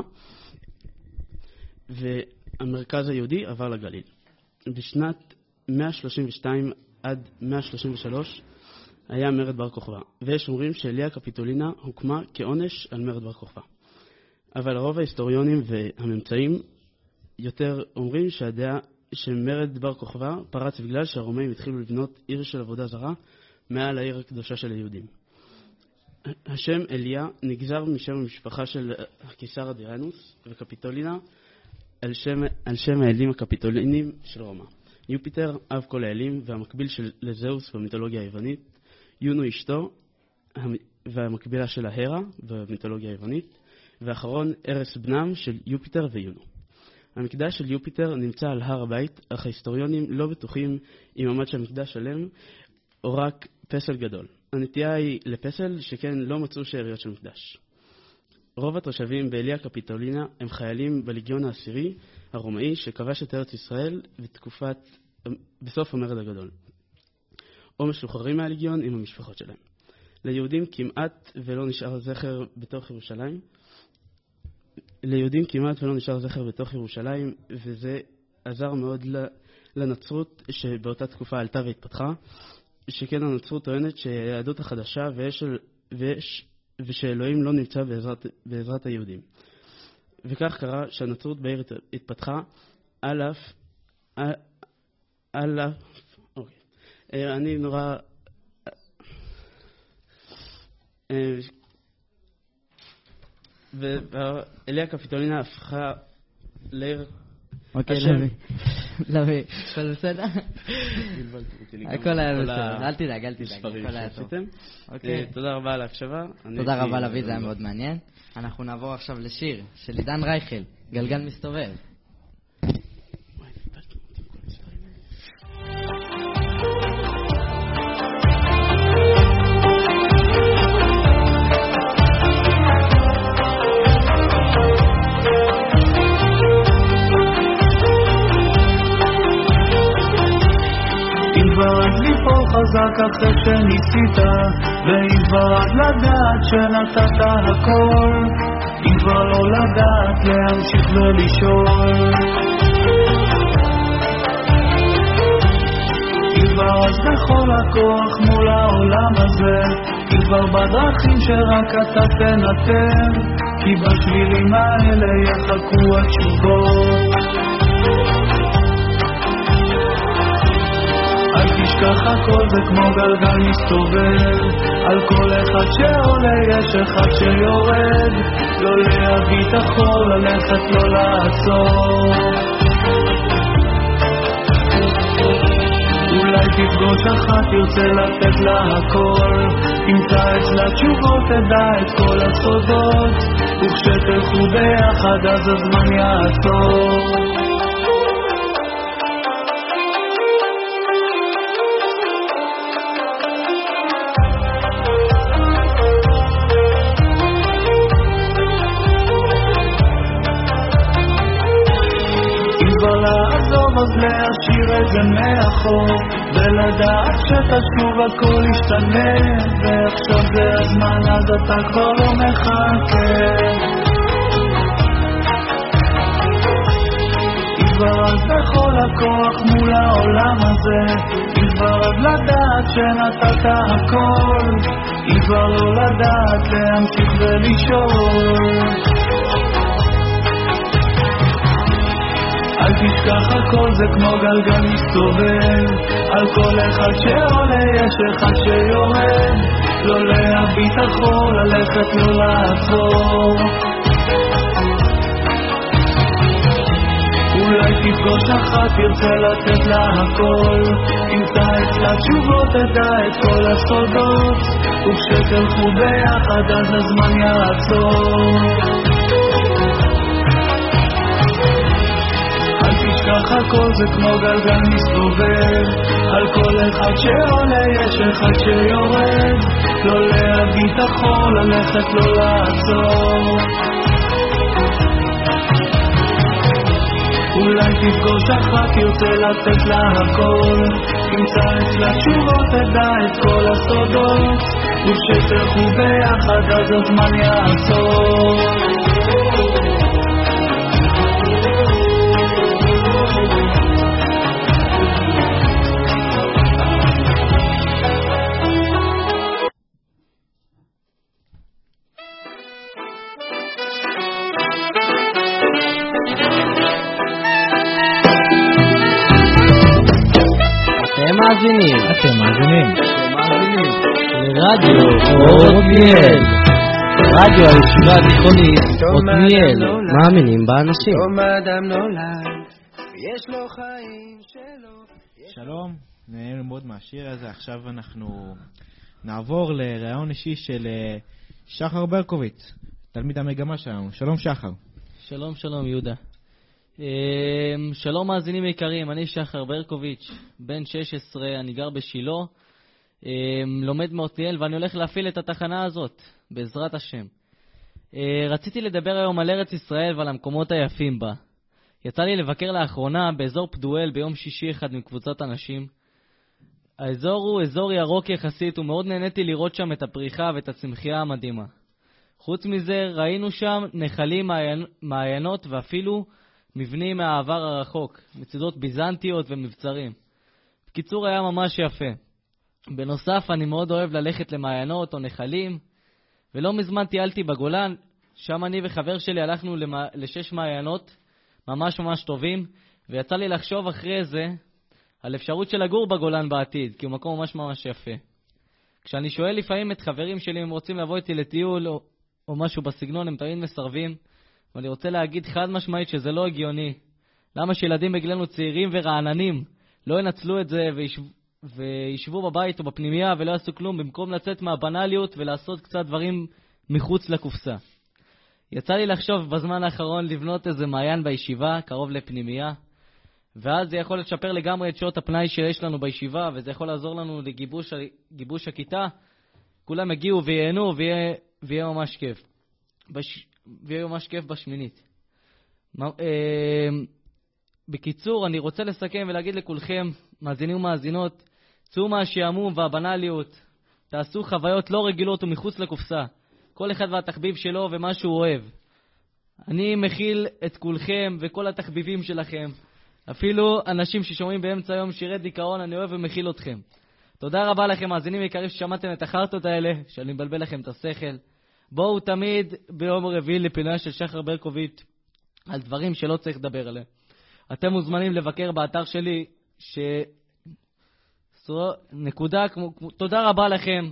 והמרכז היהודי עבר לגליל. בשנת 132 עד 133 היה מרד בר כוכבא, ויש אומרים שאליה קפיטולינה הוקמה כעונש על מרד בר כוכבא. אבל רוב ההיסטוריונים והממצאים יותר אומרים שהדעה שמרד בר כוכבא פרץ בגלל שהרומאים התחילו לבנות עיר של עבודה זרה מעל העיר הקדושה של היהודים. השם אליה נגזר משם המשפחה של הקיסר אדירנוס וקפיטולינה על שם, על שם האלים הקפיטולינים של רומא. יופיטר, אב כל האלים והמקביל של לזהוס במיתולוגיה היוונית, יונו אשתו המ- והמקבילה של ההרה במיתולוגיה היוונית, ואחרון ארס בנם של יופיטר ויונו. המקדש של יופיטר נמצא על הר הבית, אך ההיסטוריונים לא בטוחים אם עמד שם מקדש שלם או רק פסל גדול. הנטייה היא לפסל, שכן לא מצאו שאריות של מקדש. רוב התושבים באליה קפיטולינה הם חיילים בליגיון העשירי הרומאי שכבש את ארץ ישראל בתקופת, בסוף המרד הגדול, או משוחררים מהליגיון עם המשפחות שלהם. ליהודים כמעט ולא נשאר זכר בתוך ירושלים. ליהודים כמעט ולא נשאר זכר בתוך ירושלים, וזה עזר מאוד לנצרות שבאותה תקופה עלתה והתפתחה, שכן הנצרות טוענת שהיהדות החדשה ויש, ויש, ושאלוהים לא נמצא בעזרת, בעזרת היהודים. וכך קרה שהנצרות בעיר הת- התפתחה על אף, על, על אף, אני נורא... אה, ואליה קפיטולינה הפכה לעיר... אוקיי, לוי. לוי, הכל בסדר? הכל היה בסדר, אל תדאג, אל תדאג, הכל היה טוב. אוקיי. אה, תודה רבה על ההקשבה. תודה רבה לוי, זה היה מאוד מעניין. אנחנו נעבור עכשיו לשיר של עידן רייכל, גלגל מסתובב. חזק אחרי שניסית, ואם כבר אז לדעת שנתת הכל, אם כבר לא לדעת להמשיך ולשאול. אז בכל הכוח מול העולם הזה, אם כבר בדרכים שרק אתה תנתר, כי בשבילים האלה יחכו התשובות. תשכח הכל זה כמו גלגל מסתובב. על כל אחד שעולה יש אחד שיורד. לא להביא את החור, ללכת לא לעצור. אולי תפגוש אחת, תרצה לתת לה הכל. תמצא אצלה תשובות, תדע את כל הסודות. וכשתלכו ביחד אז הזמן יעצור זה מאחור ולדעת שתשוב הכל ישתנה ועכשיו זה הזמן אז אתה כבר לא מחכה. אז בכל הכוח מול העולם הזה אז לדעת שנתת הכל כבר לא לדעת להמשיך ולשאול אל תשכח הכל זה כמו גלגל מסתובב. על כל אחד שעולה יש אחד שיורד. לא להביט אחור, ללכת לא לעצור. אולי תפגוש אחת, תרצה לתת לה הכל. תמצא אצלה תשובות, תדע את כל הסודות. וכשתלכו ביחד אז הזמן יעצור תשכח הכל זה כמו גלגל מסתובב. על כל אחד שעולה יש אחד שיורד. לא להביט אחור, ללכת לא לעצור. אולי תפגוש אחת, תרצה לתת לה הכל. תמצא אצלה תשובות, תדע את כל הסודות. וכשתלכו ביחד אז הזמן יעצור מאזינים. אתם מאזינים. לרדיו עתניאל. רדיו הישיבה התיכונית עתניאל. מאמינים באנשים. פתאום האדם נולד, ויש לו חיים שלו. שלום, נהנינו מאוד מהשיר הזה. עכשיו אנחנו נעבור לראיון אישי של אה, שחר ברקוביץ, תלמיד המגמה שלנו. שלום שחר. שלום, שלום, יהודה. אמ, שלום מאזינים יקרים, אני שחר ברקוביץ', בן 16, אני גר בשילה, אמ, לומד מעתניאל ואני הולך להפעיל את התחנה הזאת, בעזרת השם. אה, רציתי לדבר היום על ארץ ישראל ועל המקומות היפים בה. יצא לי לבקר לאחרונה באזור פדואל ביום שישי אחד עם קבוצת אנשים. האזור הוא אזור ירוק יחסית ומאוד נהניתי לראות שם את הפריחה ואת הצמחייה המדהימה. חוץ מזה, ראינו שם נחלים, מעיינות ואפילו מבנים מהעבר הרחוק, מצדות ביזנטיות ומבצרים. בקיצור, היה ממש יפה. בנוסף, אני מאוד אוהב ללכת למעיינות או נחלים, ולא מזמן טיילתי בגולן, שם אני וחבר שלי הלכנו למע... לשש מעיינות ממש ממש טובים, ויצא לי לחשוב אחרי זה על אפשרות של לגור בגולן בעתיד, כי הוא מקום ממש ממש יפה. כשאני שואל לפעמים את חברים שלי אם הם רוצים לבוא איתי לטיול או, או משהו בסגנון, הם תמיד מסרבים, ואני רוצה להגיד חד משמעית שזה לא הגיוני. למה שילדים בגילנו צעירים ורעננים לא ינצלו את זה וישב... וישבו בבית או בפנימייה ולא יעשו כלום, במקום לצאת מהבנאליות ולעשות קצת דברים מחוץ לקופסה. יצא לי לחשוב בזמן האחרון לבנות איזה מעיין בישיבה, קרוב לפנימייה, ואז זה יכול לשפר לגמרי את שעות הפנאי שיש לנו בישיבה, וזה יכול לעזור לנו לגיבוש גיבוש הכיתה. כולם יגיעו וייהנו, ויהיה, ויהיה ממש כיף. בש... ויהיה ממש כיף בשמינית. אה, בקיצור, אני רוצה לסכם ולהגיד לכולכם, מאזינים ומאזינות, צאו מהשעמום והבנאליות, תעשו חוויות לא רגילות ומחוץ לקופסה. כל אחד והתחביב שלו ומה שהוא אוהב. אני מכיל את כולכם וכל התחביבים שלכם. אפילו אנשים ששומעים באמצע היום שירי דיכאון, אני אוהב ומכיל אתכם. תודה רבה לכם, מאזינים יקרים, ששמעתם את החרטות האלה, שאני מבלבל לכם את השכל. בואו תמיד ביום רביעי לפינה של שחר ברקוביץ' על דברים שלא צריך לדבר עליהם. אתם מוזמנים לבקר באתר שלי, ש... נקודה, כמו... תודה רבה לכם,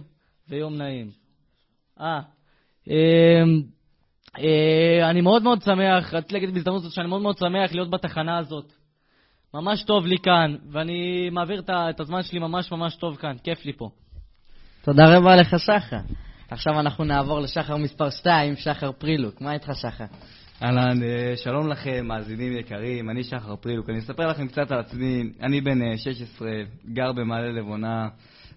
ויום נעים. אה, אמ, אה, אני מאוד מאוד שמח, רציתי להגיד בהזדמנות הזאת שאני מאוד מאוד שמח להיות בתחנה הזאת. ממש טוב לי כאן, ואני מעביר את הזמן שלי ממש ממש טוב כאן, כיף לי פה. תודה רבה לך, שחר. עכשיו אנחנו נעבור לשחר מספר 2, שחר פרילוק. מה איתך, שחר? אהלן, אה, שלום לכם, מאזינים יקרים, אני שחר פרילוק. אני אספר לכם קצת על עצמי. אני בן אה, 16, גר במעלה לבונה,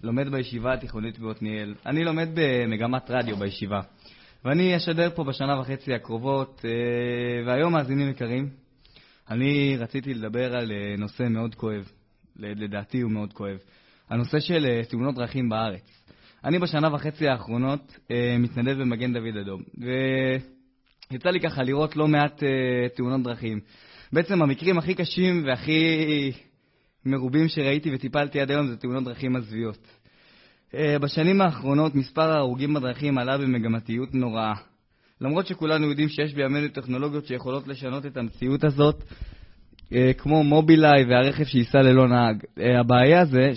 לומד בישיבה התיכונית בעתניאל. אני לומד במגמת רדיו בישיבה. ואני אשדר פה בשנה וחצי הקרובות, אה, והיום, מאזינים יקרים, אני רציתי לדבר על אה, נושא מאוד כואב, לדעתי הוא מאוד כואב. הנושא של אה, תאונות דרכים בארץ. אני בשנה וחצי האחרונות אה, מתנדב במגן דוד אדום, ויצא לי ככה לראות לא מעט אה, תאונות דרכים. בעצם המקרים הכי קשים והכי מרובים שראיתי וטיפלתי עד היום זה תאונות דרכים מזוויעות. אה, בשנים האחרונות מספר ההרוגים בדרכים עלה במגמתיות נוראה. למרות שכולנו יודעים שיש בימינו טכנולוגיות שיכולות לשנות את המציאות הזאת, אה, כמו מובילאיי והרכב שייסע ללא נהג. אה, הבעיה זה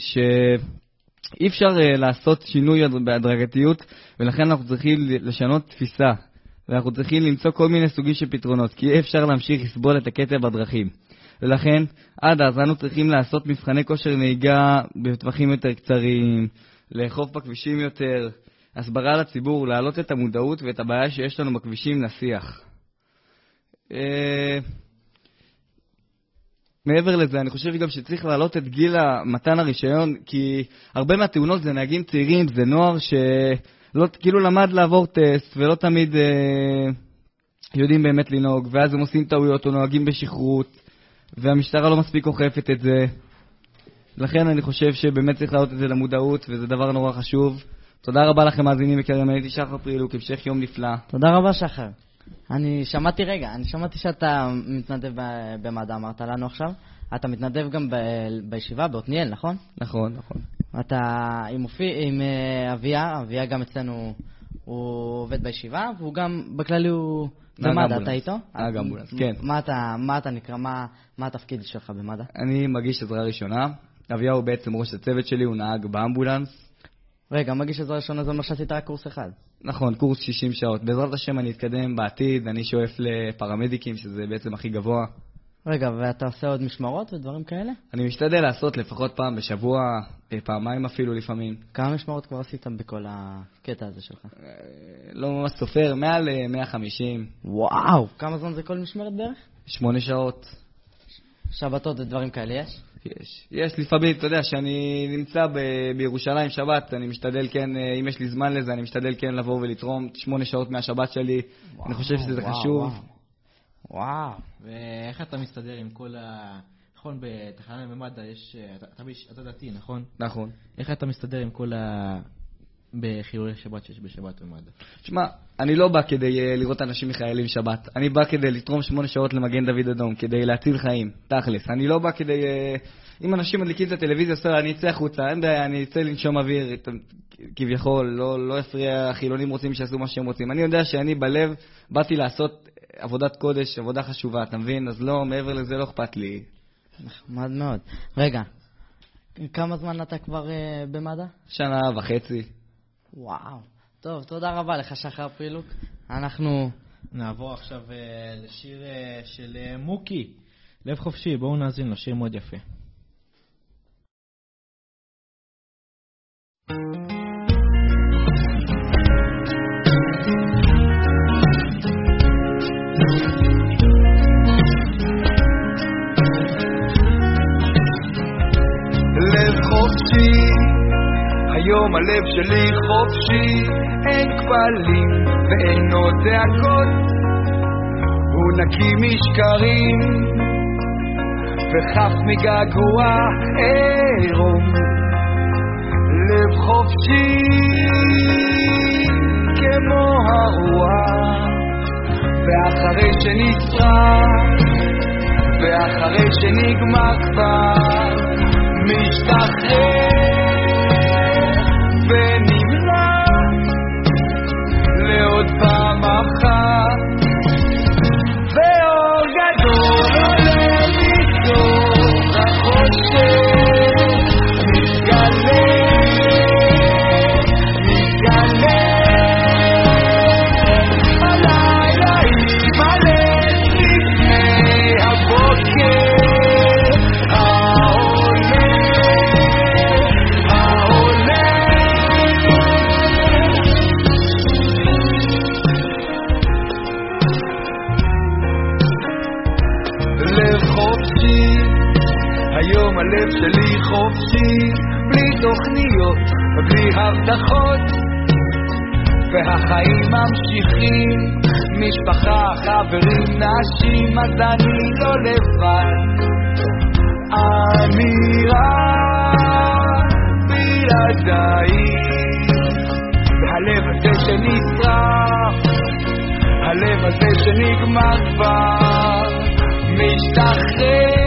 שאי אפשר אה, לעשות שינוי בהדרגתיות, ולכן אנחנו צריכים לשנות תפיסה. ואנחנו צריכים למצוא כל מיני סוגים של פתרונות, כי אי אפשר להמשיך לסבול את הקטע בדרכים. ולכן, עד אז אנו צריכים לעשות מבחני כושר נהיגה בטווחים יותר קצרים, לאכוף בכבישים יותר, הסברה לציבור, להעלות את המודעות ואת הבעיה שיש לנו בכבישים לשיח. אה, מעבר לזה, אני חושב גם שצריך להעלות את גיל מתן הרישיון, כי הרבה מהתאונות זה נהגים צעירים, זה נוער שלא, כאילו למד לעבור טסט, ולא תמיד אה, יודעים באמת לנהוג, ואז הם עושים טעויות או נוהגים בשכרות, והמשטרה לא מספיק אוכפת את זה. לכן אני חושב שבאמת צריך להעלות את זה למודעות, וזה דבר נורא חשוב. תודה רבה לכם, מאזינים יקרים, הייתי שחר פרילוק, המשך יום נפלא. תודה רבה, שחר. אני שמעתי, רגע, אני שמעתי שאתה מתנדב במד"א, אמרת לנו עכשיו. אתה מתנדב גם ב- בישיבה בעתניאל, נכון? נכון, נכון. אתה עם, אופי, עם uh, אביה, אביה גם אצלנו, הוא עובד בישיבה, והוא גם, בכללי הוא... במד"א, אתה איתו? נהג אמבולנס, כן. מה אתה, מה אתה נקרא, מה, מה התפקיד שלך במד"א? אני מגיש עזרה ראשונה. אביה הוא בעצם ראש הצוות שלי, הוא נהג באמבולנס. רגע, מגיש עזרה ראשונה זה אומר שעשית רק קורס אחד. נכון, קורס 60 שעות. בעזרת השם אני אתקדם בעתיד, אני שואף לפרמדיקים, שזה בעצם הכי גבוה. רגע, ואתה עושה עוד משמרות ודברים כאלה? אני משתדל לעשות לפחות פעם בשבוע, אה, פעמיים אפילו לפעמים. כמה משמרות כבר עשית בכל הקטע הזה שלך? אה, לא ממש סופר, מעל 150. וואו! כמה זמן זה כל משמרת בערך? שמונה שעות. שבתות ודברים כאלה יש? יש. יש לפעמים, אתה יודע, כשאני נמצא ב- בירושלים שבת, אני משתדל כן, אה, אם יש לי זמן לזה, אני משתדל כן לבוא ולתרום שמונה שעות מהשבת שלי. וואו, אני חושב שזה וואו, חשוב. וואו. וואו. ואיך אתה מסתדר עם כל ה... נכון, בתחנה במד"א יש... אתה, אתה, ביש- אתה דתי, נכון? נכון. איך אתה מסתדר עם כל ה... בחילולי שבת שיש בשבת במד"א? תשמע, אני לא בא כדי אה, לראות אנשים מחיילים שבת. אני בא כדי לתרום שמונה שעות למגן דוד אדום, כדי להציל חיים, תכלס. אני לא בא כדי... אה, אם אנשים מדליקים את הטלוויזיה, בסדר, אני אצא החוצה, אין בעיה, אני אצא לנשום אוויר, כביכול, לא, לא יפריע, החילונים רוצים שיעשו מה שהם רוצים. אני יודע שאני בלב באתי לעשות עבודת קודש, עבודה חשובה, אתה מבין? אז לא, מעבר לזה לא אכפת לי. נחמד מאוד. רגע, כמה זמן אתה כבר uh, במד"א? שנה וחצי. וואו. טוב, תודה רבה לך, שחר פרילוק. אנחנו... נעבור עכשיו אה, לשיר אה, של אה, מוקי, לב חופשי, בואו נאזין לו, שיר מאוד יפה. לב היום הלב שלי חופשי, אין כבלים ואין עוד דאגות, הוא נקי משקרים וחף מגעגוע עירום. לב חופשי כמו הרוח, ואחרי שנצרח, ואחרי שנגמר כבר, משתחרר open והחיים ממשיכים, משפחה, חברים, נשים, אז אני לא לבד. אני רק בלעדייך, והלב הזה שנשרף, הלב הזה שנגמר כבר, משתחרר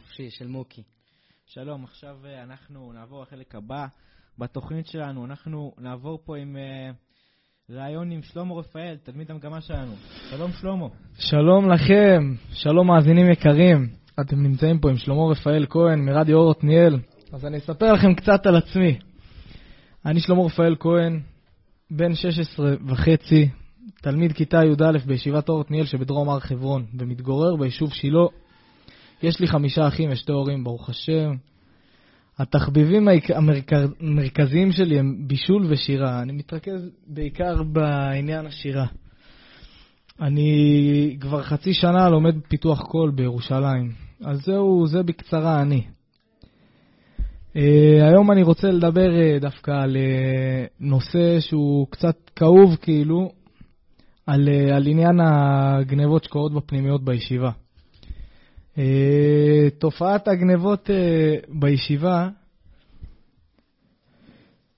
חופשי. של מוקי. שלום, עכשיו אה, אנחנו נעבור לחלק הבא בתוכנית שלנו. אנחנו נעבור פה עם אה, ראיון עם שלמה רפאל, תלמיד המגמה שלנו. שלום שלמה. שלום לכם, שלום מאזינים יקרים. אתם נמצאים פה עם שלמה רפאל כהן מרדיו אור עתניאל. אז אני אספר לכם קצת על עצמי. אני שלמה רפאל כהן, בן 16 וחצי, תלמיד כיתה י"א בישיבת אור עתניאל שבדרום הר חברון, ומתגורר ביישוב שילה. יש לי חמישה אחים ושתי הורים, ברוך השם. התחביבים המרכזיים שלי הם בישול ושירה. אני מתרכז בעיקר בעניין השירה. אני כבר חצי שנה לומד פיתוח קול בירושלים. אז זהו, זה בקצרה אני. Uh, היום אני רוצה לדבר uh, דווקא על uh, נושא שהוא קצת כאוב כאילו, על, uh, על עניין הגנבות שקורות בפנימיות בישיבה. Uh, תופעת הגנבות uh, בישיבה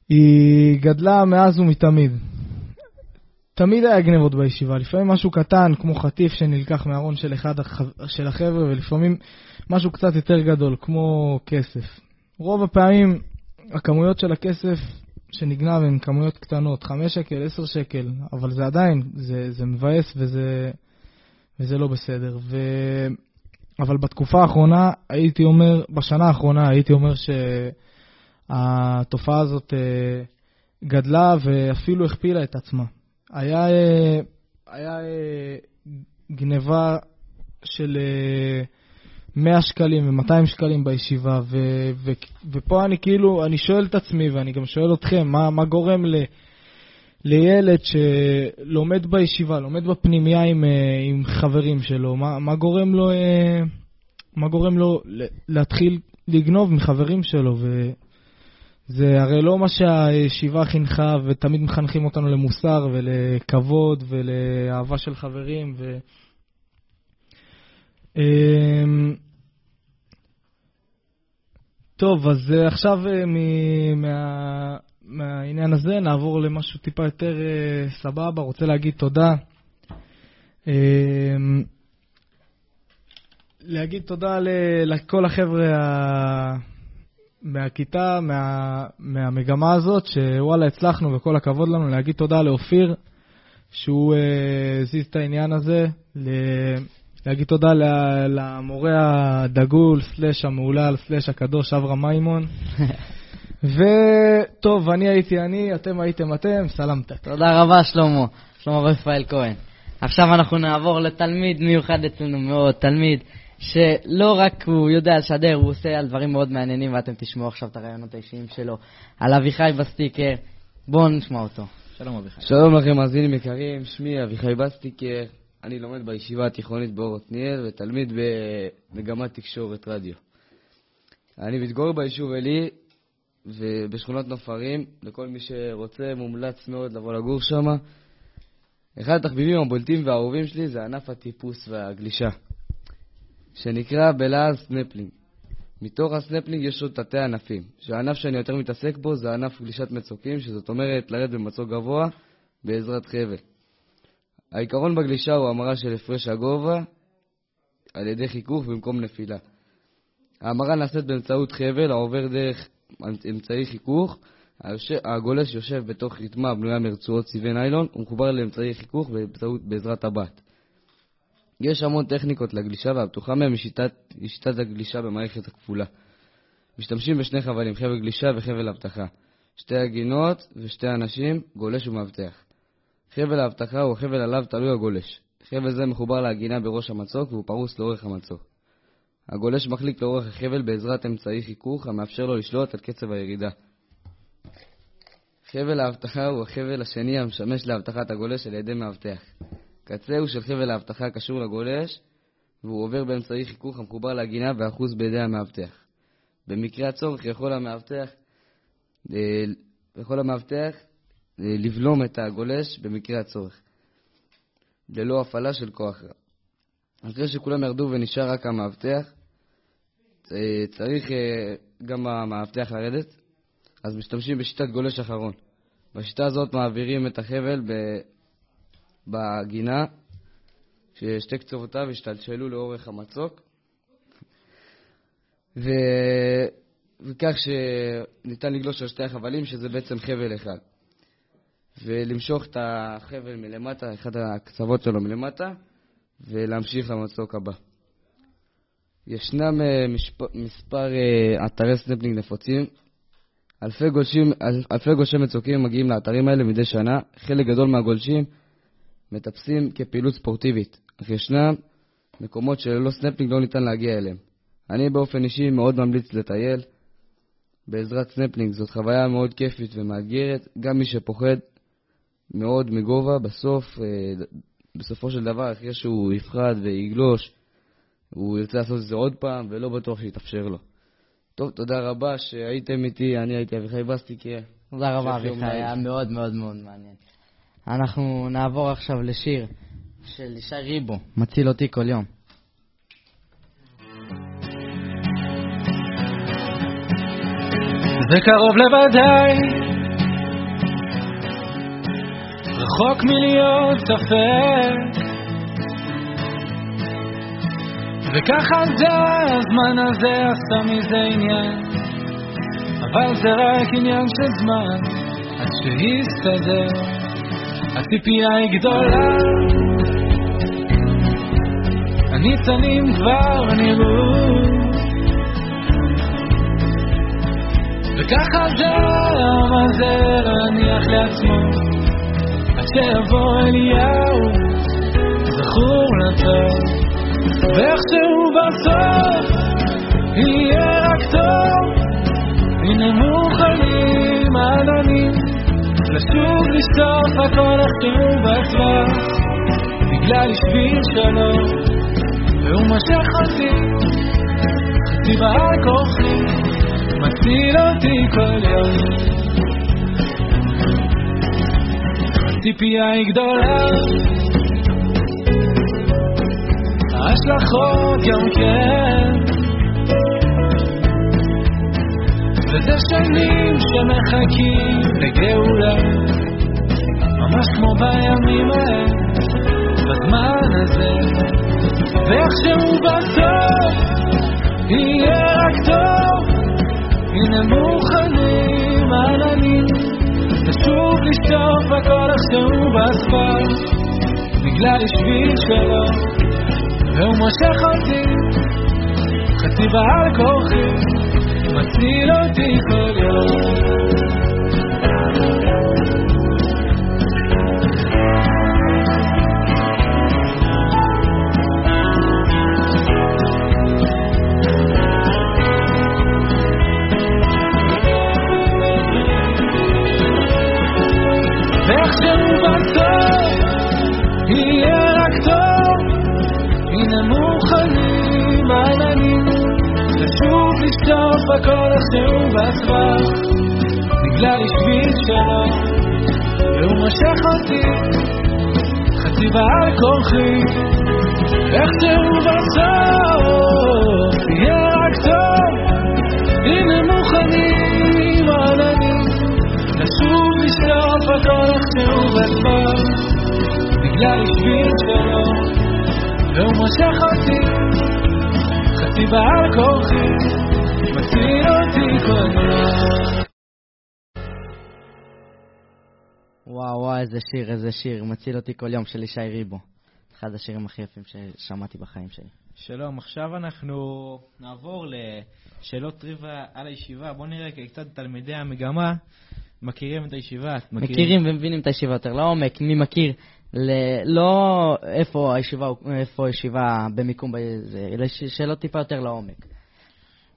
היא גדלה מאז ומתמיד. תמיד היה גנבות בישיבה, לפעמים משהו קטן כמו חטיף שנלקח מהארון של אחד החב- של החבר'ה, ולפעמים משהו קצת יותר גדול כמו כסף. רוב הפעמים הכמויות של הכסף שנגנב הן כמויות קטנות, 5 שקל, 10 שקל, אבל זה עדיין, זה, זה מבאס וזה, וזה לא בסדר. ו... אבל בתקופה האחרונה, הייתי אומר, בשנה האחרונה, הייתי אומר שהתופעה הזאת אה, גדלה ואפילו הכפילה את עצמה. היה, אה, היה אה, גניבה של אה, 100 שקלים ו-200 שקלים בישיבה, ו, ו, ופה אני כאילו, אני שואל את עצמי, ואני גם שואל אתכם, מה, מה גורם ל, לילד שלומד בישיבה, לומד בפנימייה עם, אה, עם חברים שלו, מה, מה גורם לו, אה, מה גורם לו להתחיל לגנוב מחברים שלו, וזה הרי לא מה שהישיבה חינכה, ותמיד מחנכים אותנו למוסר ולכבוד ולאהבה של חברים, ו... אמ, טוב, אז אה, עכשיו מה- מהעניין הזה נעבור למשהו טיפה יותר אה, סבבה. רוצה להגיד תודה. אמ, להגיד תודה ל- לכל החבר'ה ה- מהכיתה, מה, מהמגמה הזאת, שוואלה, הצלחנו וכל הכבוד לנו. להגיד תודה לאופיר, שהוא אה, הזיז את העניין הזה. ל- להגיד תודה ל- למורה הדגול, סלאש המהולל, סלאש הקדוש, אברהם מימון. וטוב, אני הייתי אני, אתם הייתם אתם, סלמתק. תודה רבה, שלמה. שלמה רפאל כהן. עכשיו אנחנו נעבור לתלמיד מיוחד אצלנו מאוד, תלמיד שלא רק הוא יודע לשדר, הוא עושה על דברים מאוד מעניינים, ואתם תשמעו עכשיו את הרעיונות האישיים שלו. על אביחי בסטיקר, בואו נשמע אותו. שלום אביחי. שלום לכם, מאזינים יקרים, שמי אביחי בסטיקר, אני לומד בישיבה התיכונית באור עתניאל ותלמיד במגמת תקשורת רדיו. אני מתגורר ביישוב עלי ובשכונת נוף הרים, לכל מי שרוצה מומלץ מאוד לבוא לגור שם. אחד התחביבים הבולטים והאהובים שלי זה ענף הטיפוס והגלישה, שנקרא בלעז סנפלינג. מתוך הסנפלינג יש עוד תתי ענפים, שהענף שאני יותר מתעסק בו זה ענף גלישת מצוקים, שזאת אומרת לרדת במצוק גבוה בעזרת חבל. העיקרון בגלישה הוא המרה של הפרש הגובה על ידי חיכוך במקום נפילה. ההמרה נעשית באמצעות חבל העובר דרך אמצעי חיכוך. היושב- הגולש יושב בתוך רתמה הבנויה מרצועות צבעי ניילון ומחובר לאמצעי חיכוך באמצעות, בעזרת הבת. יש המון טכניקות לגלישה והבטוחה מהן היא שיטת הגלישה במערכת הכפולה. משתמשים בשני חבלים, חבל גלישה וחבל אבטחה. שתי הגינות ושתי אנשים, גולש ומאבטח. חבל האבטחה הוא החבל עליו תלוי הגולש. חבל זה מחובר להגינה בראש המצוק והוא פרוס לאורך המצוק. הגולש מחליק לאורך החבל בעזרת אמצעי חיכוך המאפשר לו לשלוט על קצב הירידה. חבל האבטחה הוא החבל השני המשמש לאבטחת הגולש על ידי מאבטח. קצהו של חבל האבטחה קשור לגולש והוא עובר באמצעי חיכוך המחובר להגינה ואחוז בידי המאבטח. במקרה הצורך יכול המאבטח, אה, יכול המאבטח אה, לבלום את הגולש במקרה הצורך, ללא הפעלה של כוח רב. אחרי שכולם ירדו ונשאר רק המאבטח, אה, צריך אה, גם המאבטח לרדת, אז משתמשים בשיטת גולש אחרון. בשיטה הזאת מעבירים את החבל בעגינה, ששתי קצותיו השתלשלו לאורך המצוק, ו... וכך שניתן לגלוש על שתי החבלים, שזה בעצם חבל אחד. ולמשוך את החבל מלמטה, אחד הקצוות שלו מלמטה, ולהמשיך למצוק הבא. ישנם אה, משפ... מספר אה, אתרי סנפלינג נפוצים. אלפי גולשים, אל- אלפי גולשי מצוקים מגיעים לאתרים האלה מדי שנה. חלק גדול מהגולשים מטפסים כפעילות ספורטיבית, אך ישנם מקומות שללא סנפלינג לא ניתן להגיע אליהם. אני באופן אישי מאוד ממליץ לטייל בעזרת סנפלינג. זאת חוויה מאוד כיפית ומאתגרת. גם מי שפוחד מאוד מגובה, בסוף, אה, בסופו של דבר, אחרי שהוא יפחד ויגלוש, הוא ירצה לעשות את זה עוד פעם, ולא בטוח שיתאפשר לו. טוב, תודה רבה שהייתם איתי, אני הייתי אביחי בסטיקר. תודה רבה, אביחי. היה מאוד מאוד מאוד מעניין. אנחנו נעבור עכשיו לשיר של ישי ריבו, מציל אותי כל יום. זה קרוב לוודאי, רחוק מלהיות ספק. וככה זה, הזמן הזה עשה מזה עניין, אבל זה רק עניין של זמן, עד שיסתדר. הציפייה היא גדולה, הניצנים כבר נראו. וככה זה המזה להניח לעצמו שיבוא אליהו זכור לטוב ואיכשהו בסוף יהיה רק טוב. הנה מוכנים העננים לשוב לשטוף הכל איכשהו בטווח בגלל שביל שלום והוא מושך אותי. חצי בעל כוחי מציל אותי כל יום. הציפייה היא גדולה, ההשלכות גם כן. וזה שנים שמחכים לגאולה, ממש כמו בימים ההם, בזמן הזה, ואיכשהו בסוף יהיה רק טוב. הנה מוכנים עננים לשוב לשטוף הכל איכשהו בספר בגלל השביל שלו. והוא מושך אותי חצי בעל כוחי מציל אותי כל יום לשטוף הכל איכשהו בסבך בגלל השביל שלו. והוא מושך אותי חצי בעל כוחי איכשהו בסוף יהיה רק טוב. הנה מוכנים עננים. לשוב לשטוף הכל איכשהו בסוף בגלל השביל שלו. והוא מושך אותי חצי בעל כוחי וואו וואו, איזה שיר, איזה שיר, מציל אותי כל יום של ישי ריבו. אחד השירים הכי יפים ששמעתי בחיים שלי. שלום, עכשיו אנחנו נעבור לשאלות טריוויה על הישיבה. בואו נראה כיצד תלמידי המגמה מכירים את הישיבה. מכירים ומבינים את הישיבה יותר לעומק, מי מכיר, ל- לא איפה הישיבה, איפה הישיבה במיקום, אלא שאלות טיפה יותר לעומק.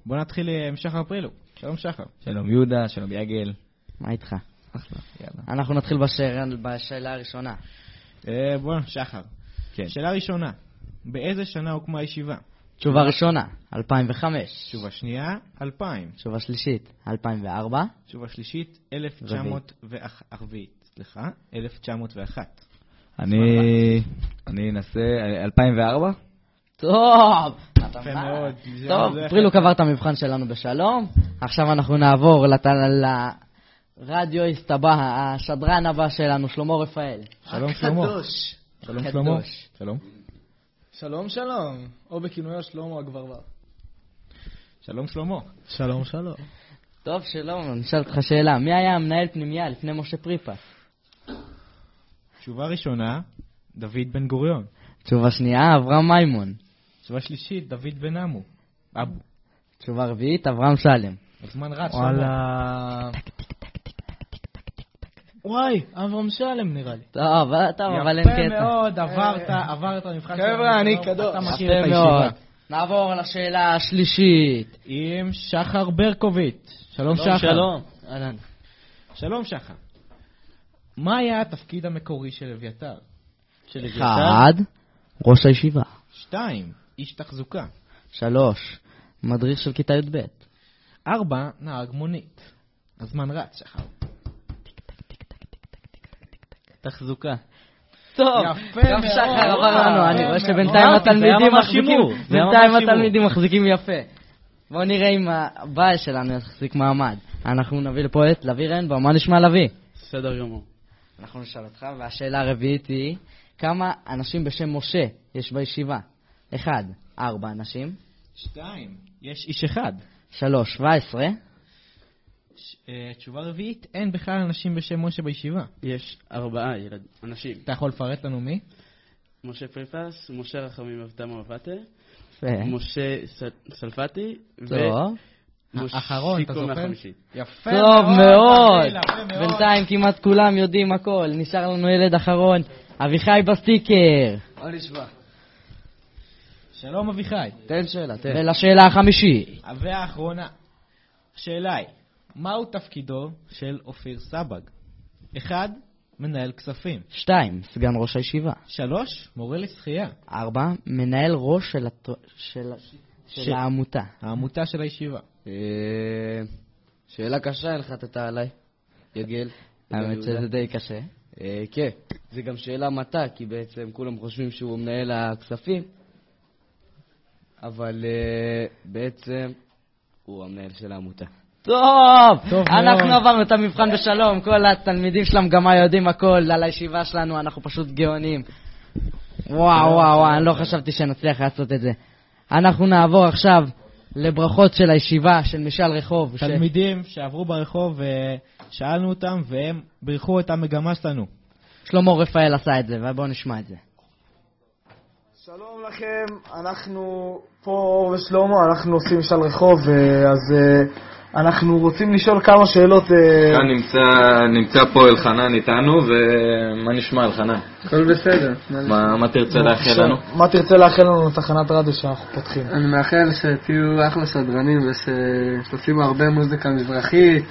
בואו נתחיל עם שחר פרילו. שלום שחר. שלום יהודה, שלום יגל. מה איתך? אחלה, יאללה. אנחנו נתחיל בשאלה, בשאלה הראשונה. אה, בואו, שחר. כן. שאלה ראשונה, באיזה שנה הוקמה הישיבה? תשובה ראשונה, 2005. תשובה שנייה, 2000. תשובה שלישית, 2004. תשובה שלישית, 1904. סליחה, 1901. אני אני אנסה, 2004? טוב! יפה מה? מאוד. טוב, פרילוק עבר את המבחן שלנו בשלום. עכשיו אנחנו נעבור לרדיואיסט הבא, השדרן הבא שלנו, שלמה רפאל. שלום שלמה. הקדוש. שלום. שלמה. שלום. שלום שלום, או בכינויו שלמה הגברבר. שלום שלמה. שלום שלום. טוב, שלום, אני אשאל אותך שאלה. מי היה המנהל פנימייה לפני משה פריפס? תשובה ראשונה, דוד בן גוריון. תשובה שנייה, אברהם מימון. תשובה שלישית, דוד בן עמו. אבו. תשובה רביעית, אברהם שלם. הזמן רץ, שלמה. וואלה... וואי, אברהם שלם נראה לי. טוב, טוב, אבל אין קטע. יפה מאוד, עברת, עברת מבחן חבר'ה, אני. קדוש. אתה מכיר את. הישיבה. נעבור לשאלה השלישית. עם שחר ברקוביץ'. שלום שחר. שלום. אהלן. שלום שחר. מה היה התפקיד המקורי של אביתר? של אחד, ראש הישיבה. שתיים, איש תחזוקה. שלוש, מדריך של כיתה י"ב. ארבע, נהג מונית. הזמן רץ, שחר. תחזוקה. טוב, גם. שחר עבר לנו, אני רואה שבינתיים. התלמידים מחזיקים, בינתיים. התלמידים מחזיקים יפה. בואו נראה אם הבעל שלנו יחזיק מעמד. אנחנו נביא לפה את לביא רנבאום, מה נשמע לביא? בסדר גמור. אנחנו נשאל אותך, והשאלה הרביעית היא, כמה אנשים בשם משה יש בישיבה? אחד, ארבע אנשים. שתיים, יש איש אחד. שלוש, שבע עשרה. ש- אה, תשובה רביעית, אין בכלל אנשים בשם משה בישיבה. יש ארבעה ילד, אנשים. אתה יכול לפרט לנו מי? משה פריפס, משה רחמים אבתם אבטה. משה ס- סלפתי, טוב. ומשה האחרון, אתה זוכר? יפה טוב מאוד. בינתיים כמעט כולם יודעים הכל. נשאר לנו ילד אחרון, אביחי בסטיקר. מה נשמע? שלום אביחי. תן שאלה, תן. ולשאלה החמישית. והאחרונה, השאלה היא, מהו תפקידו של אופיר סבג? אחד, מנהל כספים. שתיים, סגן ראש הישיבה. שלוש, מורה לשחייה. ארבע, מנהל ראש של, הת... של... של ש- העמותה. העמותה של הישיבה. אה, שאלה קשה הנחתת עליי, יגל. האמת שזה די קשה. אה, כן, זה גם שאלה מטה, כי בעצם כולם חושבים שהוא מנהל הכספים, אבל אה, בעצם הוא המנהל של העמותה. טוב, טוב אנחנו מאוד. עברנו את המבחן בשלום, כל התלמידים של המגמה יודעים הכל על הישיבה שלנו, אנחנו פשוט גאונים. וואו, וואו, וואו, אני לא חשבתי שנצליח לעשות את זה. אנחנו נעבור עכשיו לברכות של הישיבה, של משאל רחוב. ש- תלמידים שעברו ברחוב ושאלנו אותם, והם בירכו את המגמה שלנו. שלמה רפאל עשה את זה, ובואו נשמע את זה. שלום לכם, אנחנו פה אור ושלמה, אנחנו עושים משאל רחוב, אה, אז אה, אנחנו רוצים לשאול כמה שאלות. אה, כאן נמצא, נמצא פה אלחנן איתנו, ומה נשמע אלחנן? הכל בסדר. מה, מה תרצה לאחל לנו? מה תרצה לאחל לנו לתחנת רדיו שאנחנו פותחים? אני מאחל שתהיו אחלה סדרנים ושתשימו הרבה מוזיקה מזרחית,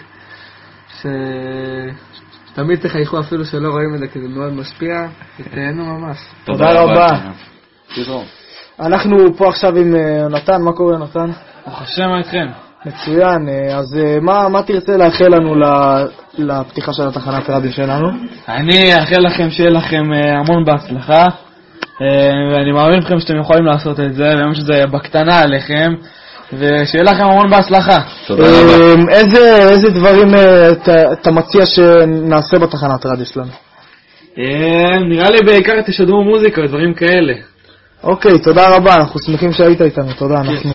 שתמיד תחייכו אפילו שלא רואים את זה כי זה מאוד משפיע, ותהנו ממש. תודה רבה. אנחנו פה עכשיו עם אה, יונתן, מה קורה יונתן? ברוך השם, מה איתכם? מצוין, אה, אז אה, מה, מה תרצה לאחל לנו לפתיחה של התחנת רדיו שלנו? אני אאחל לכם שיהיה לכם המון בהצלחה, ואני מאמין לכם שאתם יכולים לעשות את זה, וגם שזה בקטנה עליכם, ושיהיה לכם המון בהצלחה. תודה רבה. איזה, איזה דברים אתה- מציע שנעשה בתחנת רדיו שלנו? אה, נראה לי בעיקר תשדרו מוזיקה ודברים כאלה. אוקיי, תודה רבה, אנחנו שמחים שהיית איתנו, תודה. אנחנו...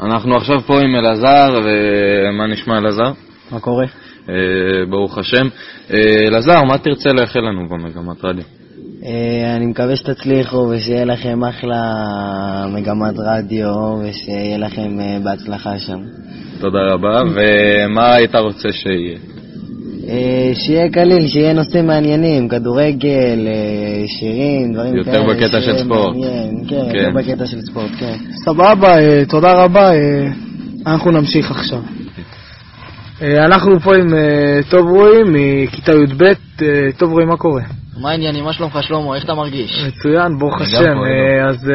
אנחנו עכשיו פה עם אלעזר, ומה נשמע אלעזר? מה קורה? אה, ברוך השם. אה, אלעזר, מה תרצה לאחל לנו במגמת רדיו? אה, אני מקווה שתצליחו ושיהיה לכם אחלה מגמת רדיו ושיהיה לכם בהצלחה שם. תודה רבה, ומה היית רוצה שיהיה? אה, שיהיה קליל, שיהיה נושאים מעניינים, כדורגל, אה, שירים, דברים יותר כאלה. בקטע של ספורט. מעניין, כן, כן. יותר בקטע של ספורט, כן. סבבה, אה, תודה רבה, אנחנו נמשיך עכשיו. אנחנו פה עם טוב רועי מכיתה י"ב, טוב רועי, מה קורה? מה העניינים? מה שלומך שלמה? איך אתה מרגיש? מצוין, ברוך השם. אז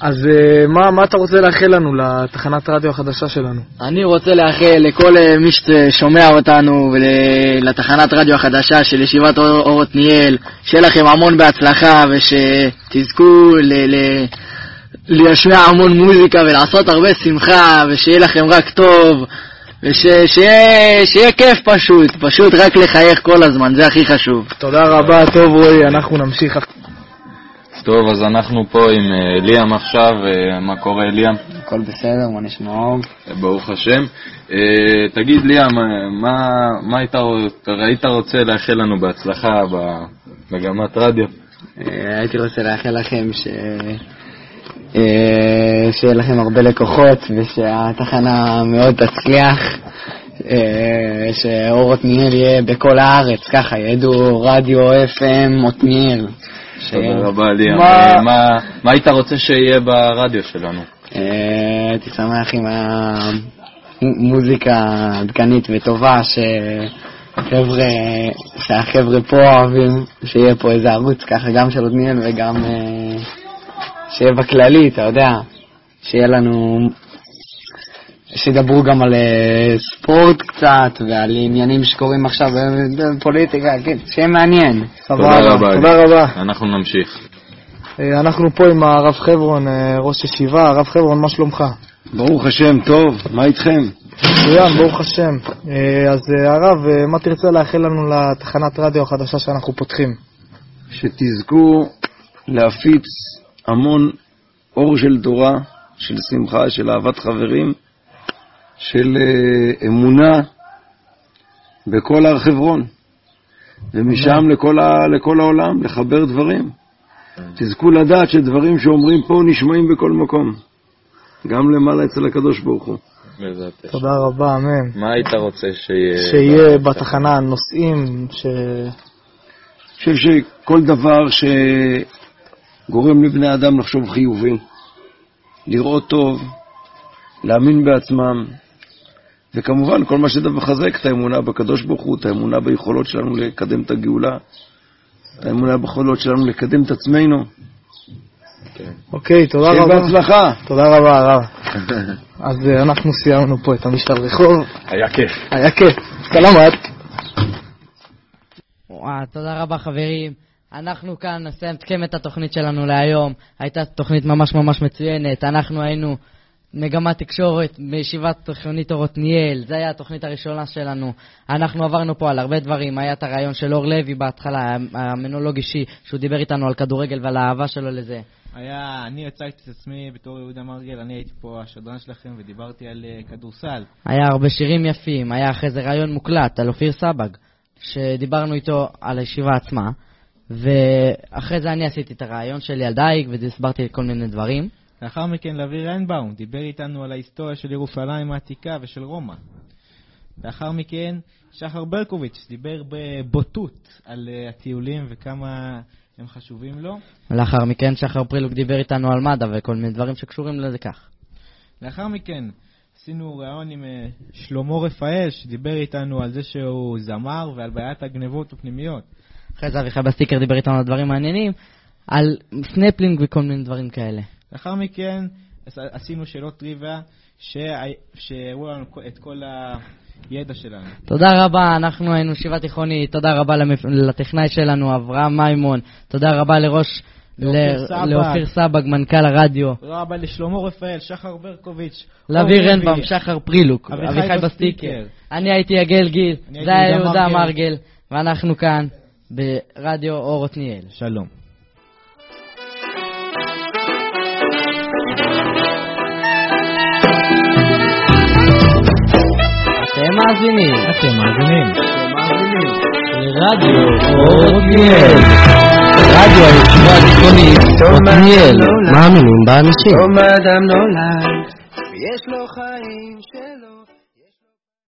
אז אה, מה מה אתה רוצה לאחל לנו לתחנת רדיו החדשה שלנו? אני רוצה לאחל לכל אה, מי ששומע אותנו ולתחנת רדיו החדשה של ישיבת אור אור עתניאל, שיהיה לכם המון בהצלחה ושתזכו ל- ל- להשמיע המון מוזיקה ולעשות הרבה שמחה ושיהיה לכם רק טוב ושיהיה כיף פשוט, פשוט רק לחייך כל הזמן, זה הכי חשוב. תודה רבה, טוב רועי, אנחנו נמשיך. טוב, אז אנחנו פה עם אה, ליאם עכשיו, אה, מה קורה ליאם? הכל בסדר, מה נשמע אור? ברוך השם. אה, תגיד ליאם, אה, מה, מה היית, היית רוצה לאחל לנו בהצלחה במגמת רדיו? אה, הייתי רוצה לאחל לכם ש... אה, שיהיה לכם הרבה לקוחות ושהתחנה מאוד תצליח, אה, שאור עתניאל יהיה בכל הארץ, ככה ידעו רדיו FM עתניאל. תודה רבה ליאם. מה- אה, מה- היית רוצה שיהיה ברדיו שלנו? אה, הייתי שמח עם המוזיקה עדכנית וטובה שחבר'ה, שהחבר'ה פה אוהבים, שיהיה פה איזה ערוץ ככה גם של עתניאל וגם אה, שיהיה בכללי, אתה יודע, שיהיה לנו, שידברו גם על אה, ספורט קצת ועל עניינים שקורים עכשיו בפוליטיקה, כן, שיהיה מעניין. תודה רבה. תודה. רבה. אנחנו נמשיך. אה, אנחנו פה עם הרב חברון, אה, ראש ישיבה. הרב חברון, מה שלומך? ברוך השם, טוב, מה איתכם? מצוין, ברוך השם. אה, אז אה, הרב, אה, מה תרצה לאחל לנו לתחנת רדיו החדשה שאנחנו פותחים? שתזכו להפיץ המון אור של תורה, של שמחה, של אהבת חברים, של אה, אמונה בכל הר חברון, ומשם לכל, ה, לכל העולם, לחבר דברים. תזכו לדעת שדברים שאומרים פה נשמעים בכל מקום, גם למעלה אצל הקדוש ברוך הוא. בעזרת. תודה רבה, אמן. מה היית רוצה שיהיה? שיהיה בתחנה נושאים, ש... אני חושב שכל דבר שגורם לבני אדם לחשוב חיובי, לראות טוב, להאמין בעצמם, וכמובן כל מה שזה מחזק את האמונה בקדוש ברוך הוא, את האמונה ביכולות שלנו לקדם את הגאולה, את האמונה ביכולות שלנו לקדם את עצמנו. אוקיי, תודה שיהיה רבה. בהצלחה. תודה רבה, הרב. אז אה, אנחנו סיימנו פה את המשאל רחוב. היה כיף. היה כיף. סלמת. תודה רבה חברים. אנחנו כאן נסיים את התוכנית שלנו להיום. הייתה תוכנית ממש ממש מצוינת. אנחנו היינו מגמת תקשורת בישיבת תיכונית אור עתניאל. זו הייתה התוכנית הראשונה שלנו. אנחנו עברנו פה על הרבה דברים. היה את הרעיון של אור לוי בהתחלה, המנולוג אישי, שהוא דיבר איתנו על כדורגל ועל האהבה שלו לזה. היה, אני הצגתי את עצמי בתור יהודה מרגל, אני הייתי פה השדרן שלכם ודיברתי על אה, כדורסל. היה הרבה שירים יפים, היה אחרי זה רעיון מוקלט על אופיר סבג, שדיברנו איתו על הישיבה עצמה, ואחרי זה אני עשיתי את הרעיון שלי על דייג והסברתי כל מיני דברים. לאחר מכן לוי ריינבאום דיבר איתנו על ההיסטוריה של ירושלים העתיקה ושל רומא. לאחר מכן שחר ברקוביץ' דיבר בבוטות על אה, הטיולים וכמה הם חשובים לו. לאחר מכן שחר פרילוק דיבר איתנו על מד"א וכל מיני דברים שקשורים לזה כך. לאחר מכן עשינו ראיון עם אה, שלמה רפאל שדיבר איתנו על זה שהוא זמר ועל בעיית הגנבות הפנימיות. אחרי זה אביחי בסטיקר דיבר איתנו על דברים מעניינים, על סנפלינג וכל מיני דברים כאלה. לאחר מכן עש- עשינו שאלות טריוויה שה- שהראו לנו את כל הידע שלנו. תודה רבה, אנחנו היינו ישיבה תיכונית, תודה רבה למפ... לטכנאי שלנו, אברהם מימון, תודה רבה לראש... לאופיר סבג. מנכ"ל הרדיו, תודה רבה לשלמה רפאל, שחר ברקוביץ', לאבי לוי, שחר פרילוק, אביחי בסטיקר. אני הייתי יגל גיל, זה היה יהודה. מרגל, ואנחנו כאן ברדיו אור עתניאל. שלום. אתם מאזינים. אתם מאזינים. לרדיו עתניאל. רדיו הישיבה התיכונית עתניאל. מאמינים באנשים. יום אדם נולד, ויש לו חיים שלו.